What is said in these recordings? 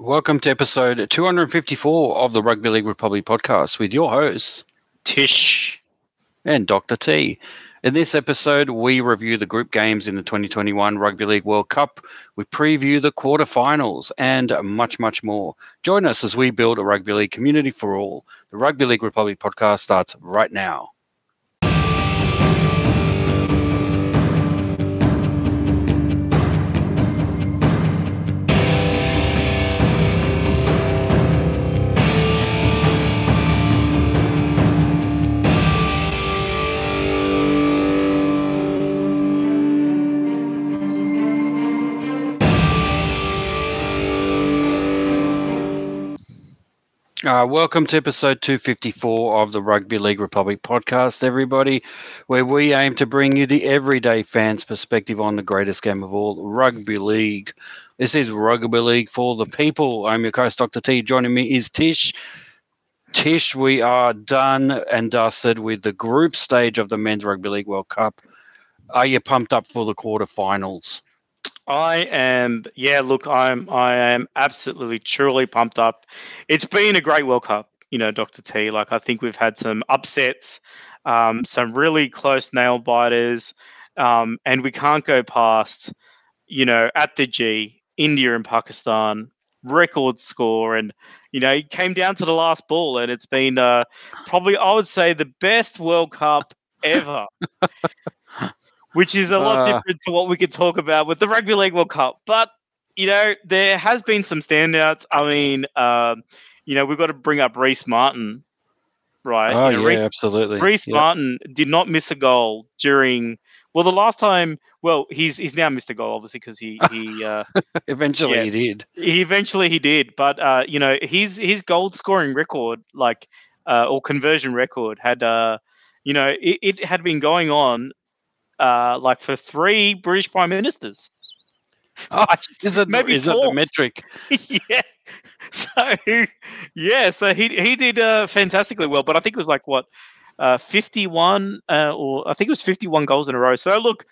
Welcome to episode 254 of the Rugby League Republic podcast with your hosts, Tish and Dr. T. In this episode, we review the group games in the 2021 Rugby League World Cup. We preview the quarterfinals and much, much more. Join us as we build a rugby league community for all. The Rugby League Republic podcast starts right now. Uh, welcome to episode 254 of the Rugby League Republic podcast, everybody, where we aim to bring you the everyday fan's perspective on the greatest game of all, rugby league. This is Rugby League for the people. I'm your host, Dr. T. Joining me is Tish. Tish, we are done and dusted with the group stage of the Men's Rugby League World Cup. Are you pumped up for the quarterfinals? I am, yeah. Look, I'm, I am absolutely, truly pumped up. It's been a great World Cup, you know, Doctor T. Like I think we've had some upsets, um, some really close nail biters, um, and we can't go past, you know, at the G, India and Pakistan, record score, and you know, it came down to the last ball, and it's been uh, probably, I would say, the best World Cup ever which is a lot uh, different to what we could talk about with the Rugby League World Cup. But you know, there has been some standouts. I mean, um, you know, we've got to bring up Reece Martin, right? Oh you know, yeah, Reece, absolutely. Reece yep. Martin did not miss a goal during. Well, the last time, well, he's he's now missed a goal, obviously, because he he uh, eventually yeah, he did. He eventually he did, but uh, you know, his his goal scoring record, like uh, or conversion record, had uh, you know, it, it had been going on uh, like for three British prime ministers. Oh, is it maybe is four. it the metric? yeah. So yeah, so he he did uh, fantastically well, but I think it was like what uh, fifty one, uh, or I think it was fifty one goals in a row. So look,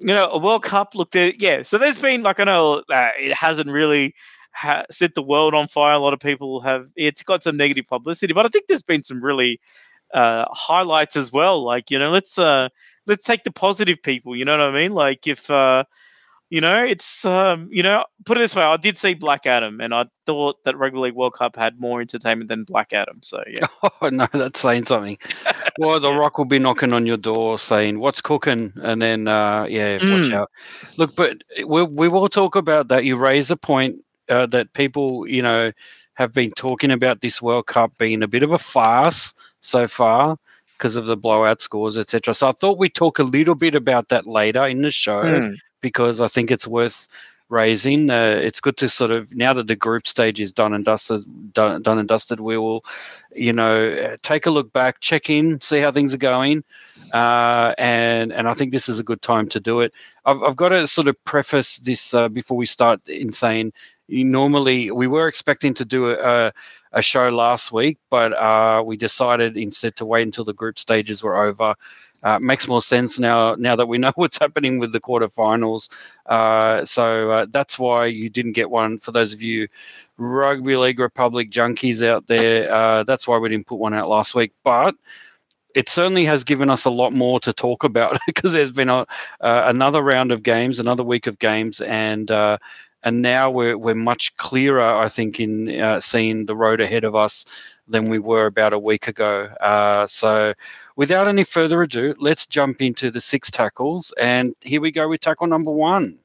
you know, a World Cup. Look, there, yeah. So there's been like I know uh, it hasn't really ha- set the world on fire. A lot of people have it's got some negative publicity, but I think there's been some really uh, highlights as well. Like you know, let's uh, let's take the positive people. You know what I mean? Like if uh, you know, it's um, you know, put it this way, I did see Black Adam, and I thought that Rugby League World Cup had more entertainment than Black Adam. So yeah. Oh no, that's saying something. well, The Rock will be knocking on your door saying, "What's cooking?" And then uh, yeah, mm. watch out. Look, but we we will talk about that. You raise a point uh, that people, you know, have been talking about this World Cup being a bit of a farce so far because of the blowout scores, etc. So I thought we'd talk a little bit about that later in the show mm. because I think it's worth raising. Uh, it's good to sort of now that the group stage is done and dusted, done, done and dusted, we will, you know, take a look back, check in, see how things are going, uh, and and I think this is a good time to do it. I've, I've got to sort of preface this uh, before we start in saying normally we were expecting to do a, a show last week, but uh, we decided instead to wait until the group stages were over. Uh, makes more sense now now that we know what's happening with the quarterfinals. Uh, so uh, that's why you didn't get one. For those of you Rugby League Republic junkies out there, uh, that's why we didn't put one out last week. But it certainly has given us a lot more to talk about because there's been a, uh, another round of games, another week of games, and uh, and now we're we're much clearer, I think, in uh, seeing the road ahead of us than we were about a week ago. Uh, so, without any further ado, let's jump into the six tackles, and here we go with tackle number one.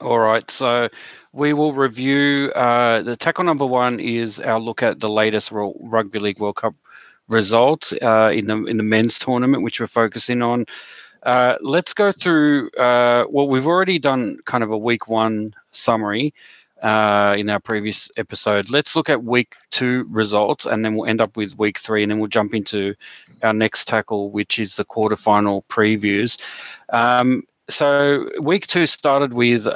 All right, so we will review uh, the tackle number one is our look at the latest Rugby League World Cup results uh, in the in the men's tournament, which we're focusing on. Uh, let's go through. Uh, well, we've already done kind of a week one summary uh, in our previous episode. Let's look at week two results, and then we'll end up with week three, and then we'll jump into our next tackle, which is the quarterfinal previews. Um, so week two started with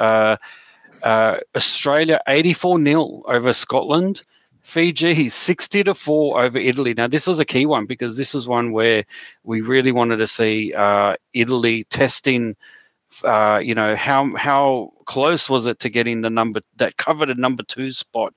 uh, Australia 84 0 over Scotland, Fiji 60 to 4 over Italy. Now, this was a key one because this was one where we really wanted to see uh, Italy testing. Uh, you know how how close was it to getting the number that coveted number two spot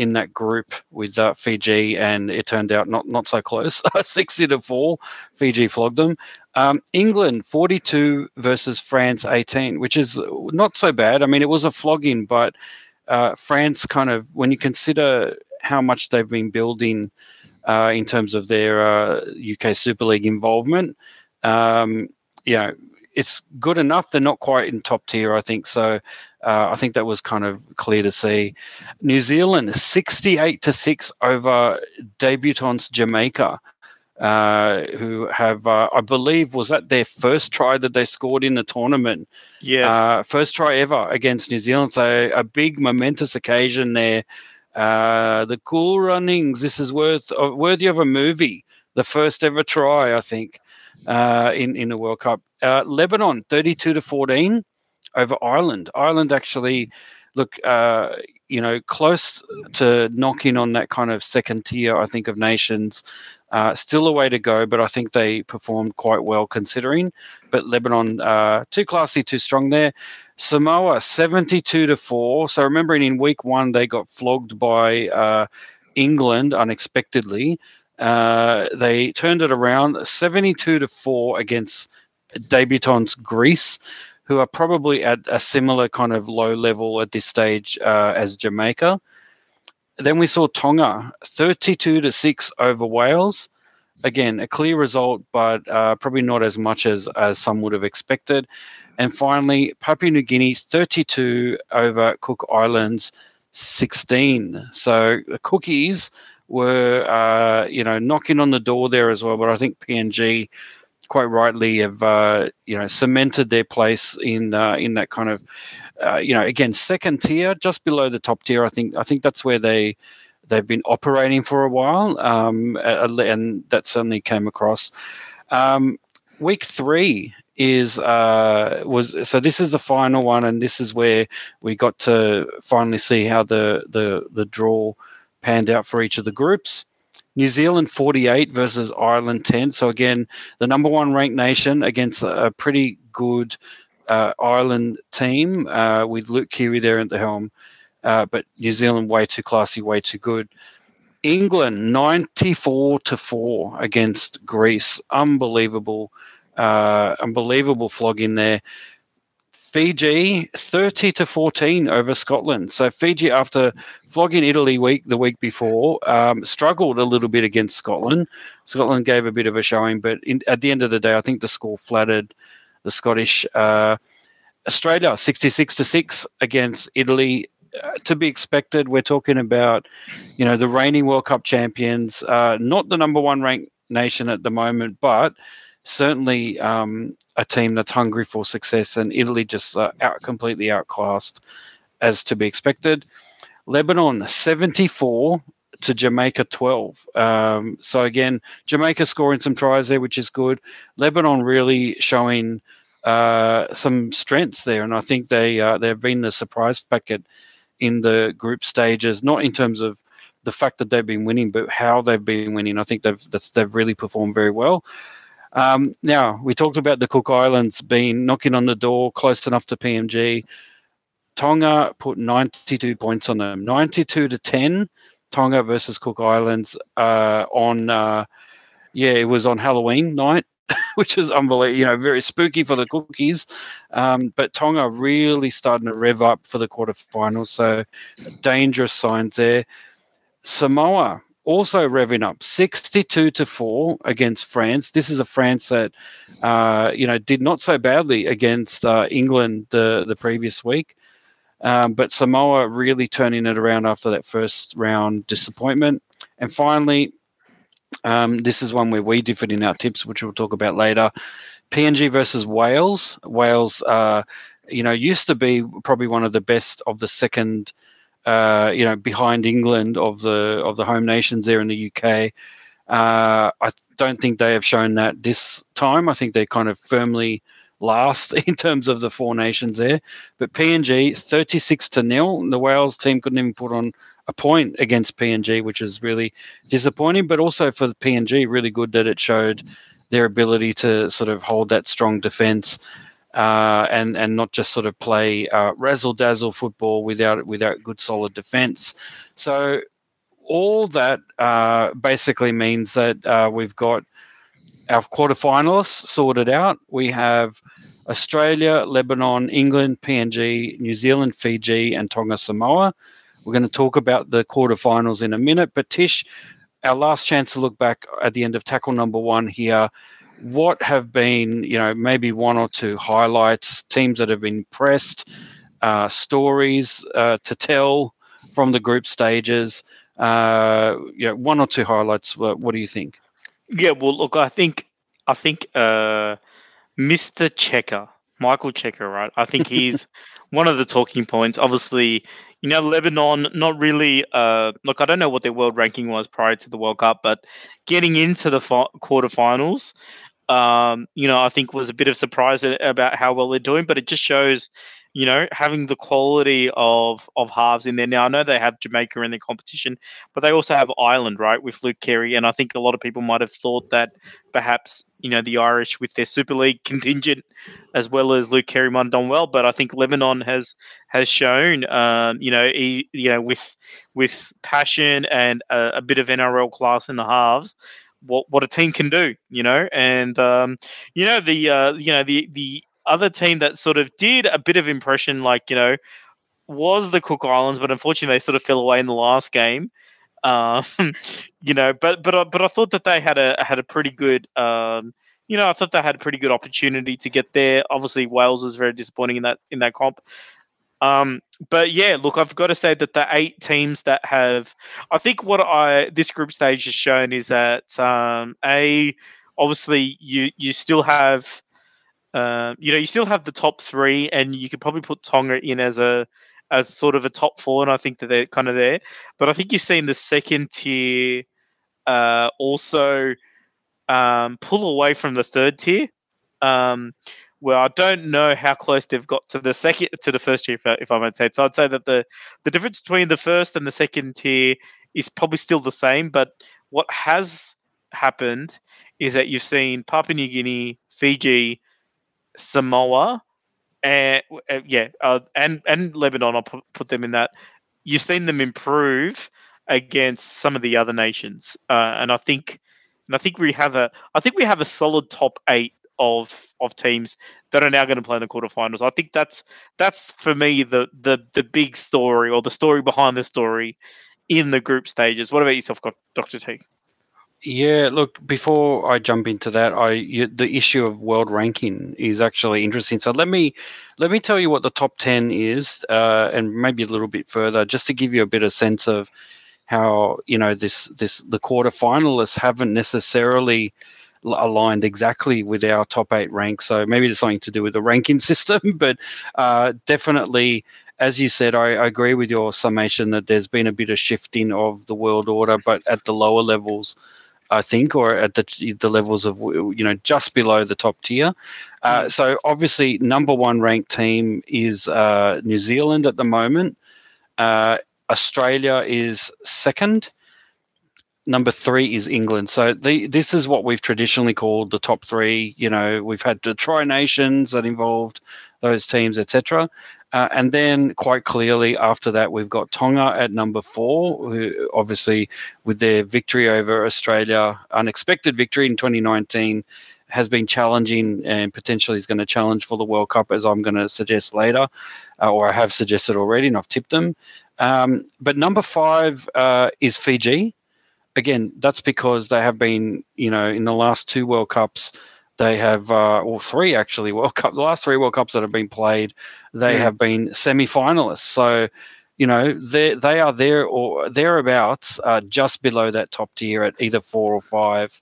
in that group with uh, Fiji, and it turned out not not so close. Sixty to four, Fiji flogged them. Um, England forty two versus France eighteen, which is not so bad. I mean, it was a flogging, but uh, France kind of when you consider how much they've been building uh, in terms of their UK uh, Super League involvement. Um, it's good enough. They're not quite in top tier, I think. So uh, I think that was kind of clear to see. New Zealand, 68 to 6 over debutants Jamaica. Uh, who have, uh, I believe, was that their first try that they scored in the tournament? Yes. Uh, first try ever against New Zealand. So a big momentous occasion there. Uh, the cool runnings. This is worth uh, worthy of a movie. The first ever try, I think, uh, in in the World Cup. Uh, Lebanon, thirty-two to fourteen over Ireland. Ireland actually look, uh, you know, close to knocking on that kind of second tier. I think of nations. Uh, still a way to go, but I think they performed quite well considering. But Lebanon, uh, too classy, too strong there. Samoa, 72 to 4. So remembering in week one, they got flogged by uh, England unexpectedly. Uh, they turned it around 72 to 4 against debutants Greece, who are probably at a similar kind of low level at this stage uh, as Jamaica. Then we saw Tonga 32 to 6 over Wales. Again, a clear result, but uh, probably not as much as, as some would have expected. And finally, Papua New Guinea 32 over Cook Islands 16. So the cookies were, uh, you know, knocking on the door there as well. But I think PNG quite rightly have, uh, you know, cemented their place in uh, in that kind of uh, you know, again, second tier, just below the top tier. I think I think that's where they they've been operating for a while, um, and that certainly came across. Um, week three is uh, was so this is the final one, and this is where we got to finally see how the the the draw panned out for each of the groups. New Zealand 48 versus Ireland 10. So again, the number one ranked nation against a pretty good uh, Ireland team uh, with Luke Keary there at the helm, uh, but New Zealand way too classy, way too good. England 94 to 4 against Greece. Unbelievable, uh, unbelievable flogging there. Fiji 30 to 14 over Scotland. So Fiji, after flogging Italy week the week before, um, struggled a little bit against Scotland. Scotland gave a bit of a showing, but in, at the end of the day, I think the score flattered the Scottish. Uh, Australia 66 to 6 against Italy. Uh, to be expected. We're talking about, you know, the reigning World Cup champions, uh, not the number one ranked nation at the moment, but certainly um, a team that's hungry for success. And Italy just uh, out completely outclassed, as to be expected. Lebanon 74 to Jamaica 12. Um, so again, Jamaica scoring some tries there, which is good. Lebanon really showing uh, some strengths there, and I think they uh, they've been the surprise packet in the group stages, not in terms of the fact that they've been winning, but how they've been winning. I think they've they've really performed very well. Um, now we talked about the Cook Islands being knocking on the door, close enough to PNG. Tonga put 92 points on them, 92 to 10 Tonga versus Cook Islands uh, on, uh, yeah, it was on Halloween night, which is unbelievable. You know, very spooky for the cookies. Um, but Tonga really starting to rev up for the quarterfinals, so dangerous signs there. Samoa also revving up 62 to 4 against France. This is a France that, uh, you know, did not so badly against uh, England the, the previous week. Um, but Samoa really turning it around after that first round disappointment. And finally, um, this is one where we differed in our tips, which we'll talk about later. PNG versus Wales. Wales, uh, you know, used to be probably one of the best of the second, uh, you know, behind England of the of the home nations there in the UK. Uh, I don't think they have shown that this time. I think they're kind of firmly last in terms of the four nations there. But PNG 36 to nil. The Wales team couldn't even put on a point against PNG, which is really disappointing. But also for the PNG, really good that it showed their ability to sort of hold that strong defence. Uh, and and not just sort of play uh, razzle dazzle football without without good solid defence. So all that uh, basically means that uh, we've got our quarterfinalists sorted out. We have Australia, Lebanon, England, PNG, New Zealand, Fiji, and Tonga Samoa. We're going to talk about the quarterfinals in a minute. But Tish, our last chance to look back at the end of tackle number one here. What have been, you know, maybe one or two highlights, teams that have been pressed, uh, stories uh, to tell from the group stages? Uh, yeah, one or two highlights. What, what do you think? Yeah, well, look, I think I think uh, Mr. Cheika, Michael Cheika, right? I think he's one of the talking points. Obviously, you know, Lebanon, not really. Uh, look, I don't know what their world ranking was prior to the World Cup, but getting into the fi- quarterfinals, um, you know, I think was a bit of surprise about how well they're doing. But it just shows you know, having the quality of of halves in there. Now I know they have Jamaica in the competition, but they also have Ireland, right, with Luke Keary, and I think a lot of people might have thought that perhaps you know the Irish with their Super League contingent, as well as Luke Keary, might have done well. But I think Lebanon has has shown, um, you know, he, you know, with with passion and a, a bit of NRL class in the halves what what a team can do, you know, and um, you know the uh, you know the the other team that sort of did a bit of impression, like you know, was the Cook Islands, but unfortunately they sort of fell away in the last game. Um, you know, but but but I thought that they had a had a pretty good. Um, you know, I thought they had a pretty good opportunity to get there. Obviously, Wales was very disappointing in that in that comp. Um, but yeah, look, I've got to say that the eight teams that have, I think what I this group stage has shown is that um, a obviously you you still have um, you know, you still have the top three, and you could probably put Tonga in as a as sort of a top four, and I think that they're kind of there. But I think you're seeing the second tier uh, also um, pull away from the third tier. Um, well, I don't know how close they've got to the second to the first tier, if I, might say. So I'd say that the the difference between the first and the second tier is probably still the same. But what has happened is that you've seen Papua New Guinea, Fiji, Samoa, and uh, yeah, uh, and and Lebanon. I'll put, put them in that. You've seen them improve against some of the other nations, uh, and I think, and I think we have a, I think we have a solid top eight of of teams that are now going to play in the quarterfinals. I think that's that's for me the the the big story or the story behind the story in the group stages. What about yourself, Doctor T? Yeah, look. Before I jump into that, I you, the issue of world ranking is actually interesting. So let me let me tell you what the top ten is, uh, and maybe a little bit further, just to give you a bit of sense of how you know this this the quarterfinalists haven't necessarily aligned exactly with our top eight rank. So maybe it's something to do with the ranking system, but uh, definitely as you said, I, I, agree with your summation that there's been a bit of shifting of the world order, but at the lower levels, I think, or at the the levels of you know just below the top tier. Uh, mm. so obviously, number one ranked team is uh, New Zealand at the moment. Uh, Australia is second. Number three is England. So the, this is what we've traditionally called the top three. You know, we've had the Tri Nations that involved those teams, etc. Uh, and then, quite clearly, after that, we've got Tonga at number four, who obviously, with their victory over Australia, unexpected victory in 2019, has been challenging and potentially is going to challenge for the World Cup, as I'm going to suggest later, uh, or I have suggested already, and I've tipped them. Um, but number five uh, is Fiji. Again, that's because they have been, you know, in the last two World Cups, they have, uh, or three actually, World Cup. The last three World Cups that have been played, they have been semi-finalists. So, you know, they they are there or thereabouts, uh, just below that top tier at either four or five.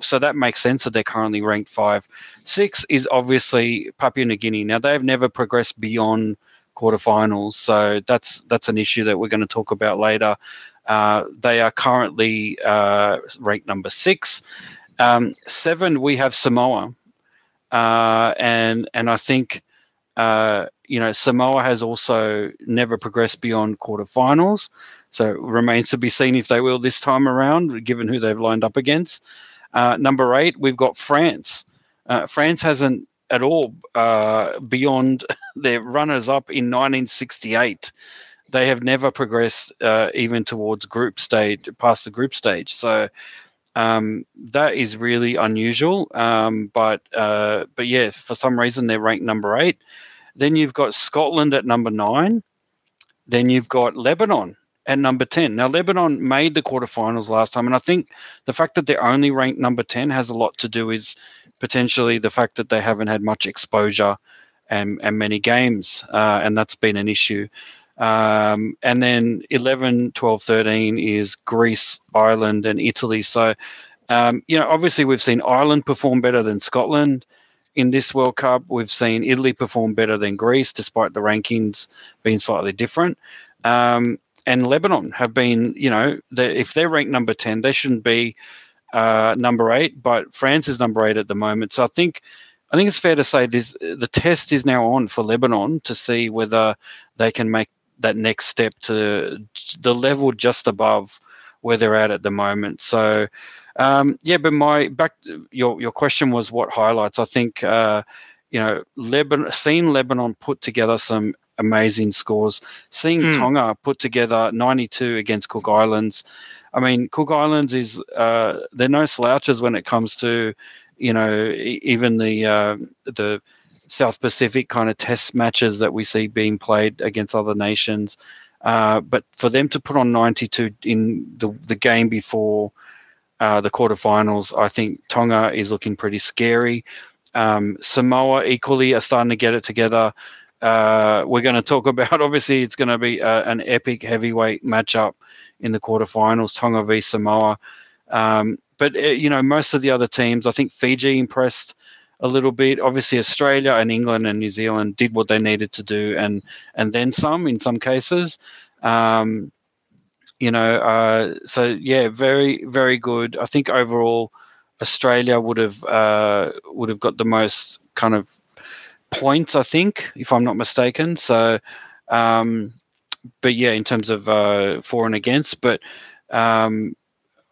So that makes sense that they're currently ranked five. Six is obviously Papua New Guinea. Now they've never progressed beyond quarterfinals, so that's that's an issue that we're going to talk about later. Uh, they are currently uh, ranked number six. Um, seven, we have Samoa. uh, and and I think uh, you know Samoa has also never progressed beyond quarterfinals, so it remains to be seen if they will this time around, given who they've lined up against. Uh, number eight, we've got France. France hasn't at all beyond their runners up in 1968. They have never progressed uh, even towards group stage, past the group stage. So um, that is really unusual. Um, but uh, but yeah, for some reason they're ranked number eight. Then you've got Scotland at number nine. Then you've got Lebanon at number 10. Now, Lebanon made the quarterfinals last time, and I think the fact that they're only ranked number 10 has a lot to do with potentially the fact that they haven't had much exposure and, and many games, uh, and that's been an issue. Um, and then 11, 12, 13 is Greece, Ireland, and Italy. So, um, you know, obviously we've seen Ireland perform better than Scotland in this World Cup. We've seen Italy perform better than Greece, despite the rankings being slightly different. Um, and Lebanon have been, you know, they, if they're ranked number 10, they shouldn't be uh, number eight, but France is number eight at the moment. So I think I think it's fair to say this the test is now on for Lebanon to see whether they can make that next step to the level just above where they're at at the moment. So um, yeah, but my back your your question was what highlights. I think uh, you know Lebanon, seeing Lebanon put together some amazing scores. Seeing mm. Tonga put together 92 against Cook Islands. I mean, Cook Islands is uh, they're no slouches when it comes to you know even the uh, the South Pacific kind of test matches that we see being played against other nations. Uh, but for them to put on 92 in the the game before uh, the quarterfinals, I think Tonga is looking pretty scary. Um, Samoa equally are starting to get it together. Uh, we're going to talk about. Obviously, it's going to be uh, an epic heavyweight matchup in the quarterfinals, Tonga v Samoa. Um, but uh, you know, most of the other teams, I think Fiji impressed a little bit. Obviously, Australia and England and New Zealand did what they needed to do, and and then some in some cases. Um, you know, uh, so yeah, very very good. I think overall, Australia would have uh, would have got the most kind of points, I think, if I'm not mistaken. So, um, but yeah, in terms of uh, for and against, but um,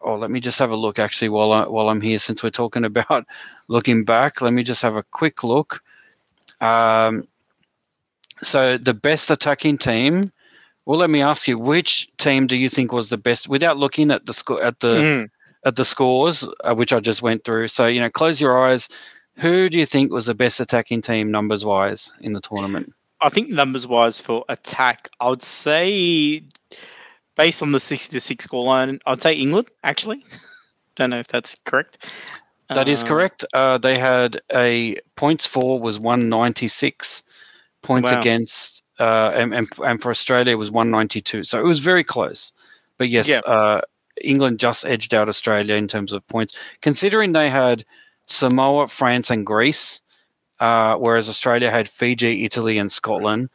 oh, let me just have a look actually while I, while I'm here, since we're talking about looking back. Let me just have a quick look. Um, so the best attacking team. Well, let me ask you, which team do you think was the best? Without looking at the score at the mm. at the scores, uh, which I just went through. So you know, close your eyes who do you think was the best attacking team numbers wise in the tournament? I think numbers wise for attack, I would say based on the 60 to 6 scoreline, I'd say England, actually. Don't know if that's correct. That is uh, correct. Uh, they had a points for was 196, points wow. against, uh, and, and, and, for Australia was 192. So it was very close. But yes, yeah. Uh, England just edged out Australia in terms of points, considering they had Samoa, France, and Greece, uh, whereas Australia had Fiji, Italy, and Scotland.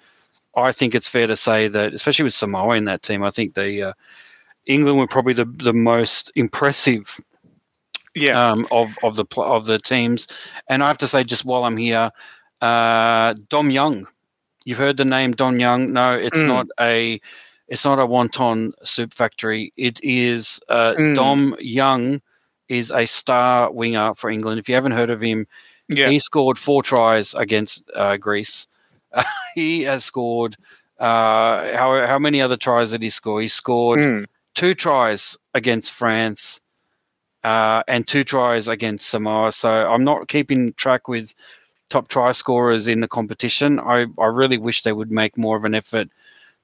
I think it's fair to say that, especially with Samoa in that team, I think the uh, England were probably the, the most impressive yeah. Um, of of the of the teams. And I have to say, just while I'm here, uh, Dom Young. You've heard the name Dom Young. No, it's mm. not a it's not a wonton soup factory. It is uh, mm. Dom Young is a star winger for England. If you haven't heard of him, yeah. he scored four tries against uh, Greece. He has scored. Uh, how how many other tries did he score? He scored mm. two tries against France, uh, and two tries against Samoa. So I'm not keeping track with top try scorers in the competition. I I really wish they would make more of an effort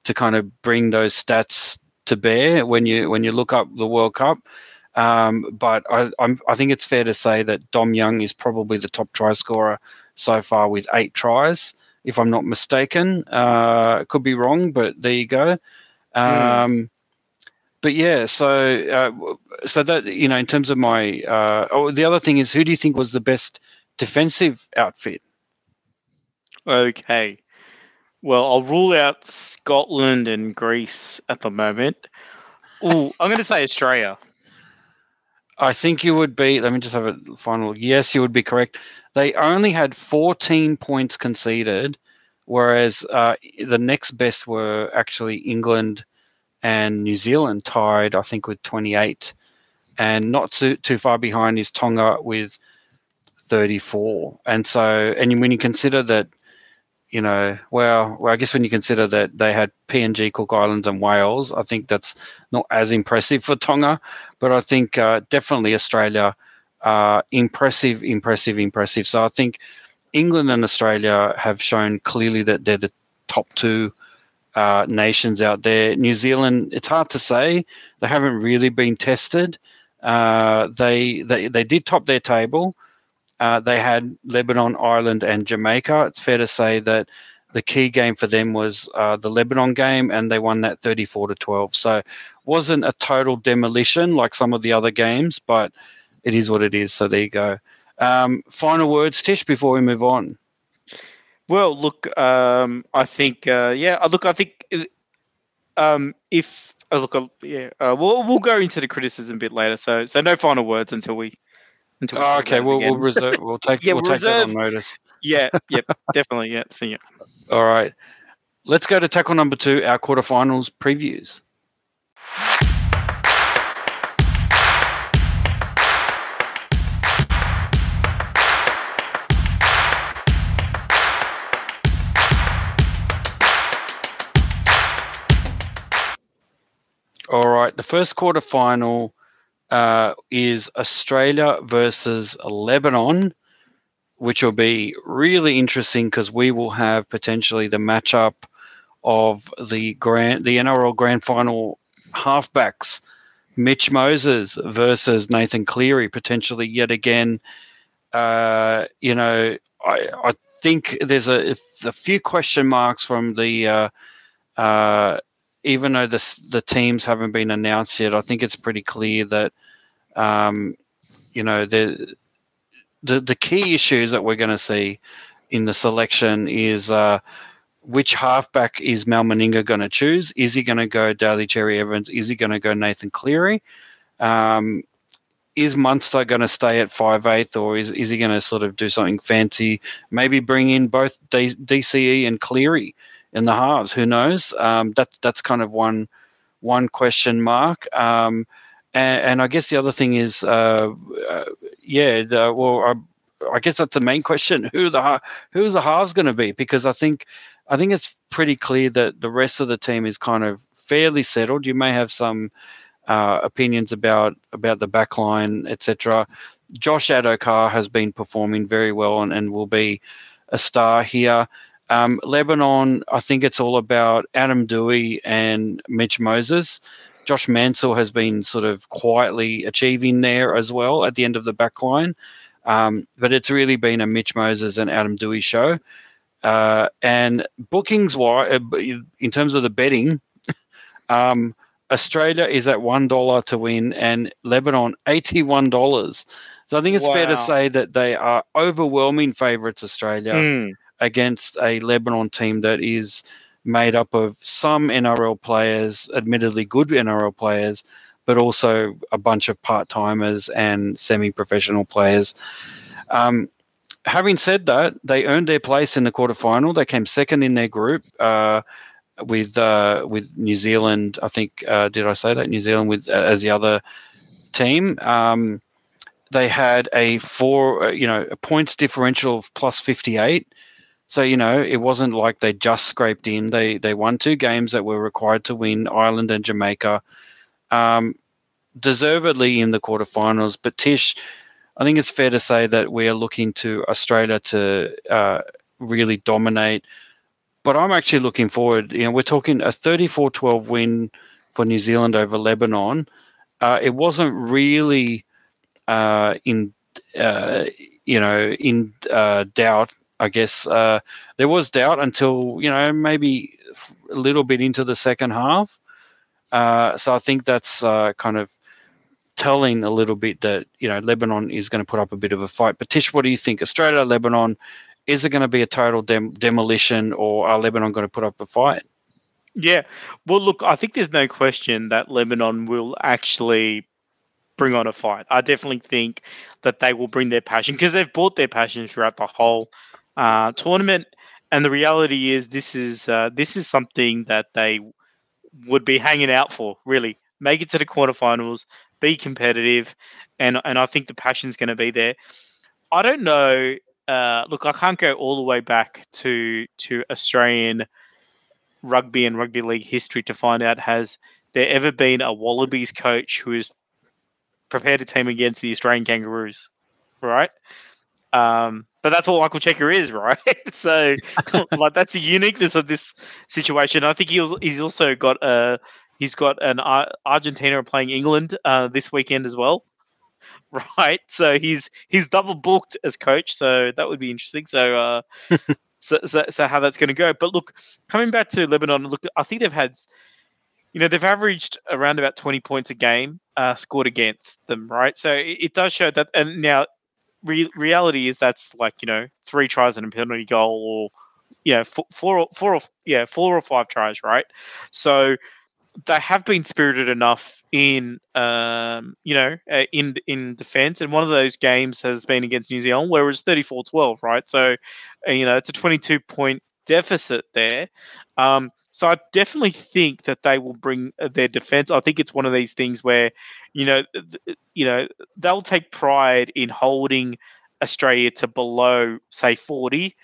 to kind of bring those stats to bear when you when you look up the World Cup. Um, but I, I'm, I think it's fair to say that Dom Young is probably the top try scorer so far with eight tries, if I'm not mistaken. Uh, could be wrong, but there you go. Um, mm. But yeah, so uh, so that you know, in terms of my, uh, oh, the other thing is, who do you think was the best defensive outfit? Okay, well, I'll rule out Scotland and Greece at the moment. Oh, I'm going to say Australia. I think you would be. Let me just have a final. Yes, you would be correct. They only had 14 points conceded, whereas uh, the next best were actually England and New Zealand tied, I think, with 28. And not too, too far behind is Tonga with 34. And so, and when you consider that, you know, well, well, I guess when you consider that they had PNG, Cook Islands, and Wales, I think that's not as impressive for Tonga. But I think uh, definitely Australia, uh, impressive, impressive, impressive. So I think England and Australia have shown clearly that they're the top two uh, nations out there. New Zealand, it's hard to say. They haven't really been tested. Uh, they, they they did top their table. Uh, they had Lebanon, Ireland, and Jamaica. It's fair to say that the key game for them was uh, the Lebanon game, and they won that 34 to 12. So, wasn't a total demolition like some of the other games, but it is what it is. So there you go. Um, final words, Tish, before we move on. Well, look, um, I think, uh, yeah, uh, look, I think um, if uh, look, uh, yeah, uh, we'll we'll go into the criticism a bit later. So, so no final words until we until we oh, okay, we'll, we'll reserve. We'll take. yeah, we'll, we'll take reserve. that on notice. Yeah, yep, definitely. Yeah, see you. All right, let's go to tackle number two. Our quarterfinals previews. All right, the first quarterfinal uh, is Australia versus Lebanon, which will be really interesting because we will have potentially the matchup of the grand the NRL Grand Final halfbacks, Mitch Moses versus Nathan Cleary, potentially yet again. Uh, you know, I, I think there's a, a few question marks from the uh, uh, even though the the teams haven't been announced yet, I think it's pretty clear that um, you know the the the key issues that we're going to see in the selection is uh, which halfback is Mal Meninga going to choose? Is he going to go Daly Cherry Evans? Is he going to go Nathan Cleary? Um, is Munster going to stay at five eighth, or is, is he going to sort of do something fancy? Maybe bring in both D- DCE and Cleary in the halves. Who knows? Um, that's that's kind of one one question mark. Um, and, and, I guess the other thing is, uh, uh, yeah, the, well, I, I, guess that's the main question: who the who's the halves going to be? Because I think I think it's pretty clear that the rest of the team is kind of fairly settled. You may have some uh, opinions about about the backline, etc. Josh Addo-Carr has been performing very well and, and will be a star here. Um, Lebanon, I think it's all about Adam Doueihi and Mitch Moses. Josh Mansour has been sort of quietly achieving there as well at the end of the back line. Um, but it's really been a Mitch Moses and Adam Doueihi show. Uh, and bookings wise, uh, in terms of the betting, um, Australia is at one dollar to win, and Lebanon eighty-one dollars. So I think it's wow. fair to say that they are overwhelming favourites. Australia. Mm against a Lebanon team that is made up of some NRL players, admittedly good NRL players, but also a bunch of part timers and semi professional players. Um, having said that, they earned their place in the quarterfinal. They came second in their group. Uh, with uh, with New Zealand, I think uh, did I say that New Zealand with uh, as the other team. Um, they had a four, uh, you know, a points differential of plus fifty eight, so you know, it wasn't like they just scraped in. They they won two games that were required to win, Ireland and Jamaica, um, deservedly in the quarterfinals. But Tish, I think it's fair to say that we are looking to Australia to uh, really dominate. But I'm actually looking forward. You know, we're talking a 34-12 win for New Zealand over Lebanon. Uh, it wasn't really uh, in uh, you know in uh, doubt I guess uh, there was doubt until you know maybe a little bit into the second half. Uh, so I think that's uh, kind of telling a little bit that you know Lebanon is going to put up a bit of a fight. But Tish, what do you think? Australia, Lebanon, is it going to be a total dem- demolition, or are Lebanon going to put up a fight? Yeah, well, look, I think there's no question that Lebanon will actually bring on a fight. I definitely think that they will bring their passion because they've brought their passion throughout the whole uh, tournament. And the reality is, this is uh, this is something that they would be hanging out for. Really, make it to the quarterfinals, be competitive, and and I think the passion's going to be there. I don't know. Uh, look, I can't go all the way back to to Australian rugby and rugby league history to find out has there ever been a Wallabies coach who has prepared a team against the Australian Kangaroos, right? Um, but that's what Michael Cheika is, right? so, like, that's the uniqueness of this situation. I think he he's also got a he's got an uh, Argentina playing England uh, this weekend as well, right? So he's he's double booked as coach, so that would be interesting. So, uh, so, so, so how that's going to go? But look, coming back to Lebanon, look, I think they've had you know they've averaged around about 20 points a game uh, scored against them right so it, it, does show that and now re- reality is that's like you know three tries and a penalty goal or you know four, four, four or yeah four or five tries right? So they have been spirited enough in um, you know uh, in in defense and one of those games has been against New Zealand where it was 34-12 right? So uh, you know it's a 22 point deficit there um, so I definitely think that they will bring uh, their defense. I think it's one of these things where, you know, th- you know, they'll take pride in holding Australia to below, say, forty.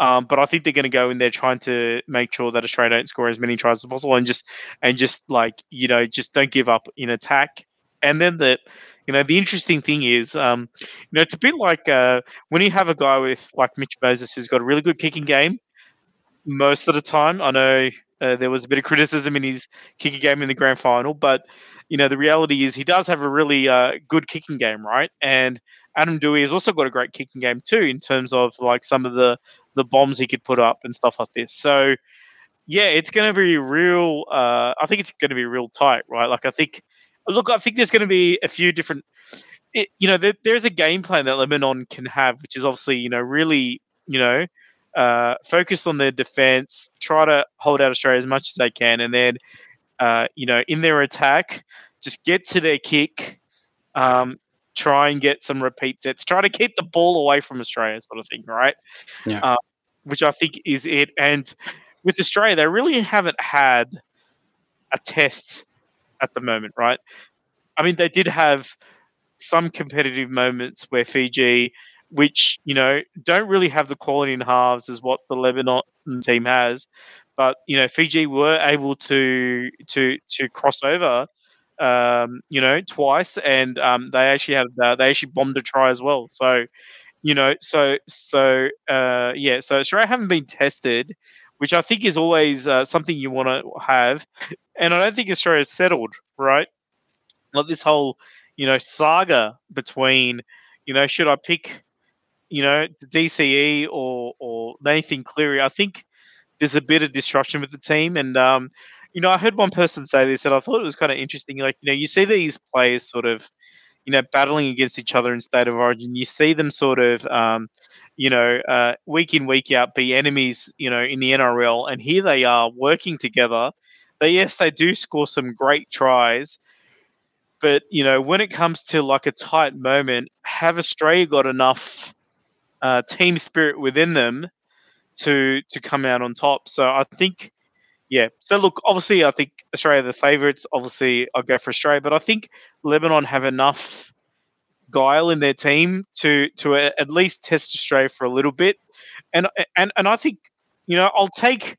Um, but I think they're going to go in there trying to make sure that Australia don't score as many tries as possible, and just and just like you know, just don't give up in attack. And then the, you know, the interesting thing is, um, you know, it's a bit like uh, when you have a guy with like Mitch Moses who's got a really good kicking game, most of the time. I know uh, there was a bit of criticism in his kicking game in the grand final, but you know the reality is he does have a really uh, good kicking game, right? And Adam Doueihi has also got a great kicking game too, in terms of like some of the the bombs he could put up and stuff like this. So yeah, it's going to be real. Uh, I think it's going to be real tight, right? Like I think, look, I think there's going to be a few different. It, you know, there, there's a game plan that Lebanon can have, which is obviously you know really you know uh, focus on their defense, try to hold out Australia as much as they can, and then uh, you know in their attack, just get to their kick, um, try and get some repeat sets, try to keep the ball away from Australia, sort of thing, right? Yeah. Uh, which I think is it. And with Australia, they really haven't had a test at the moment, right? I mean, they did have some competitive moments where Fiji which you know don't really have the quality in halves as what the Lebanon team has. But you know, Fiji were able to to to cross over, um, you know, twice, and um, they actually had uh, they actually bombed a try as well. So, you know, so so uh, yeah, so Australia haven't been tested, which I think is always uh, something you want to have, and I don't think Australia's settled, right? Like this whole, you know, saga between, you know, should I pick you know, DCE or or Nathan Cleary, I think there's a bit of disruption with the team. And um, you know, I heard one person say this, and I thought it was kind of interesting. Like, you know, you see these players sort of, you know, battling against each other in state of origin. You see them sort of, um, you know, uh, week in week out be enemies, you know, in the NRL, and here they are working together. They yes, they do score some great tries. But you know, when it comes to like a tight moment, have Australia got enough uh, team spirit within them to to come out on top. So I think, yeah. So look, obviously, I think Australia are the favourites. Obviously, I'll go for Australia, but I think Lebanon have enough guile in their team to to at least test Australia for a little bit. And and and I think you know I'll take.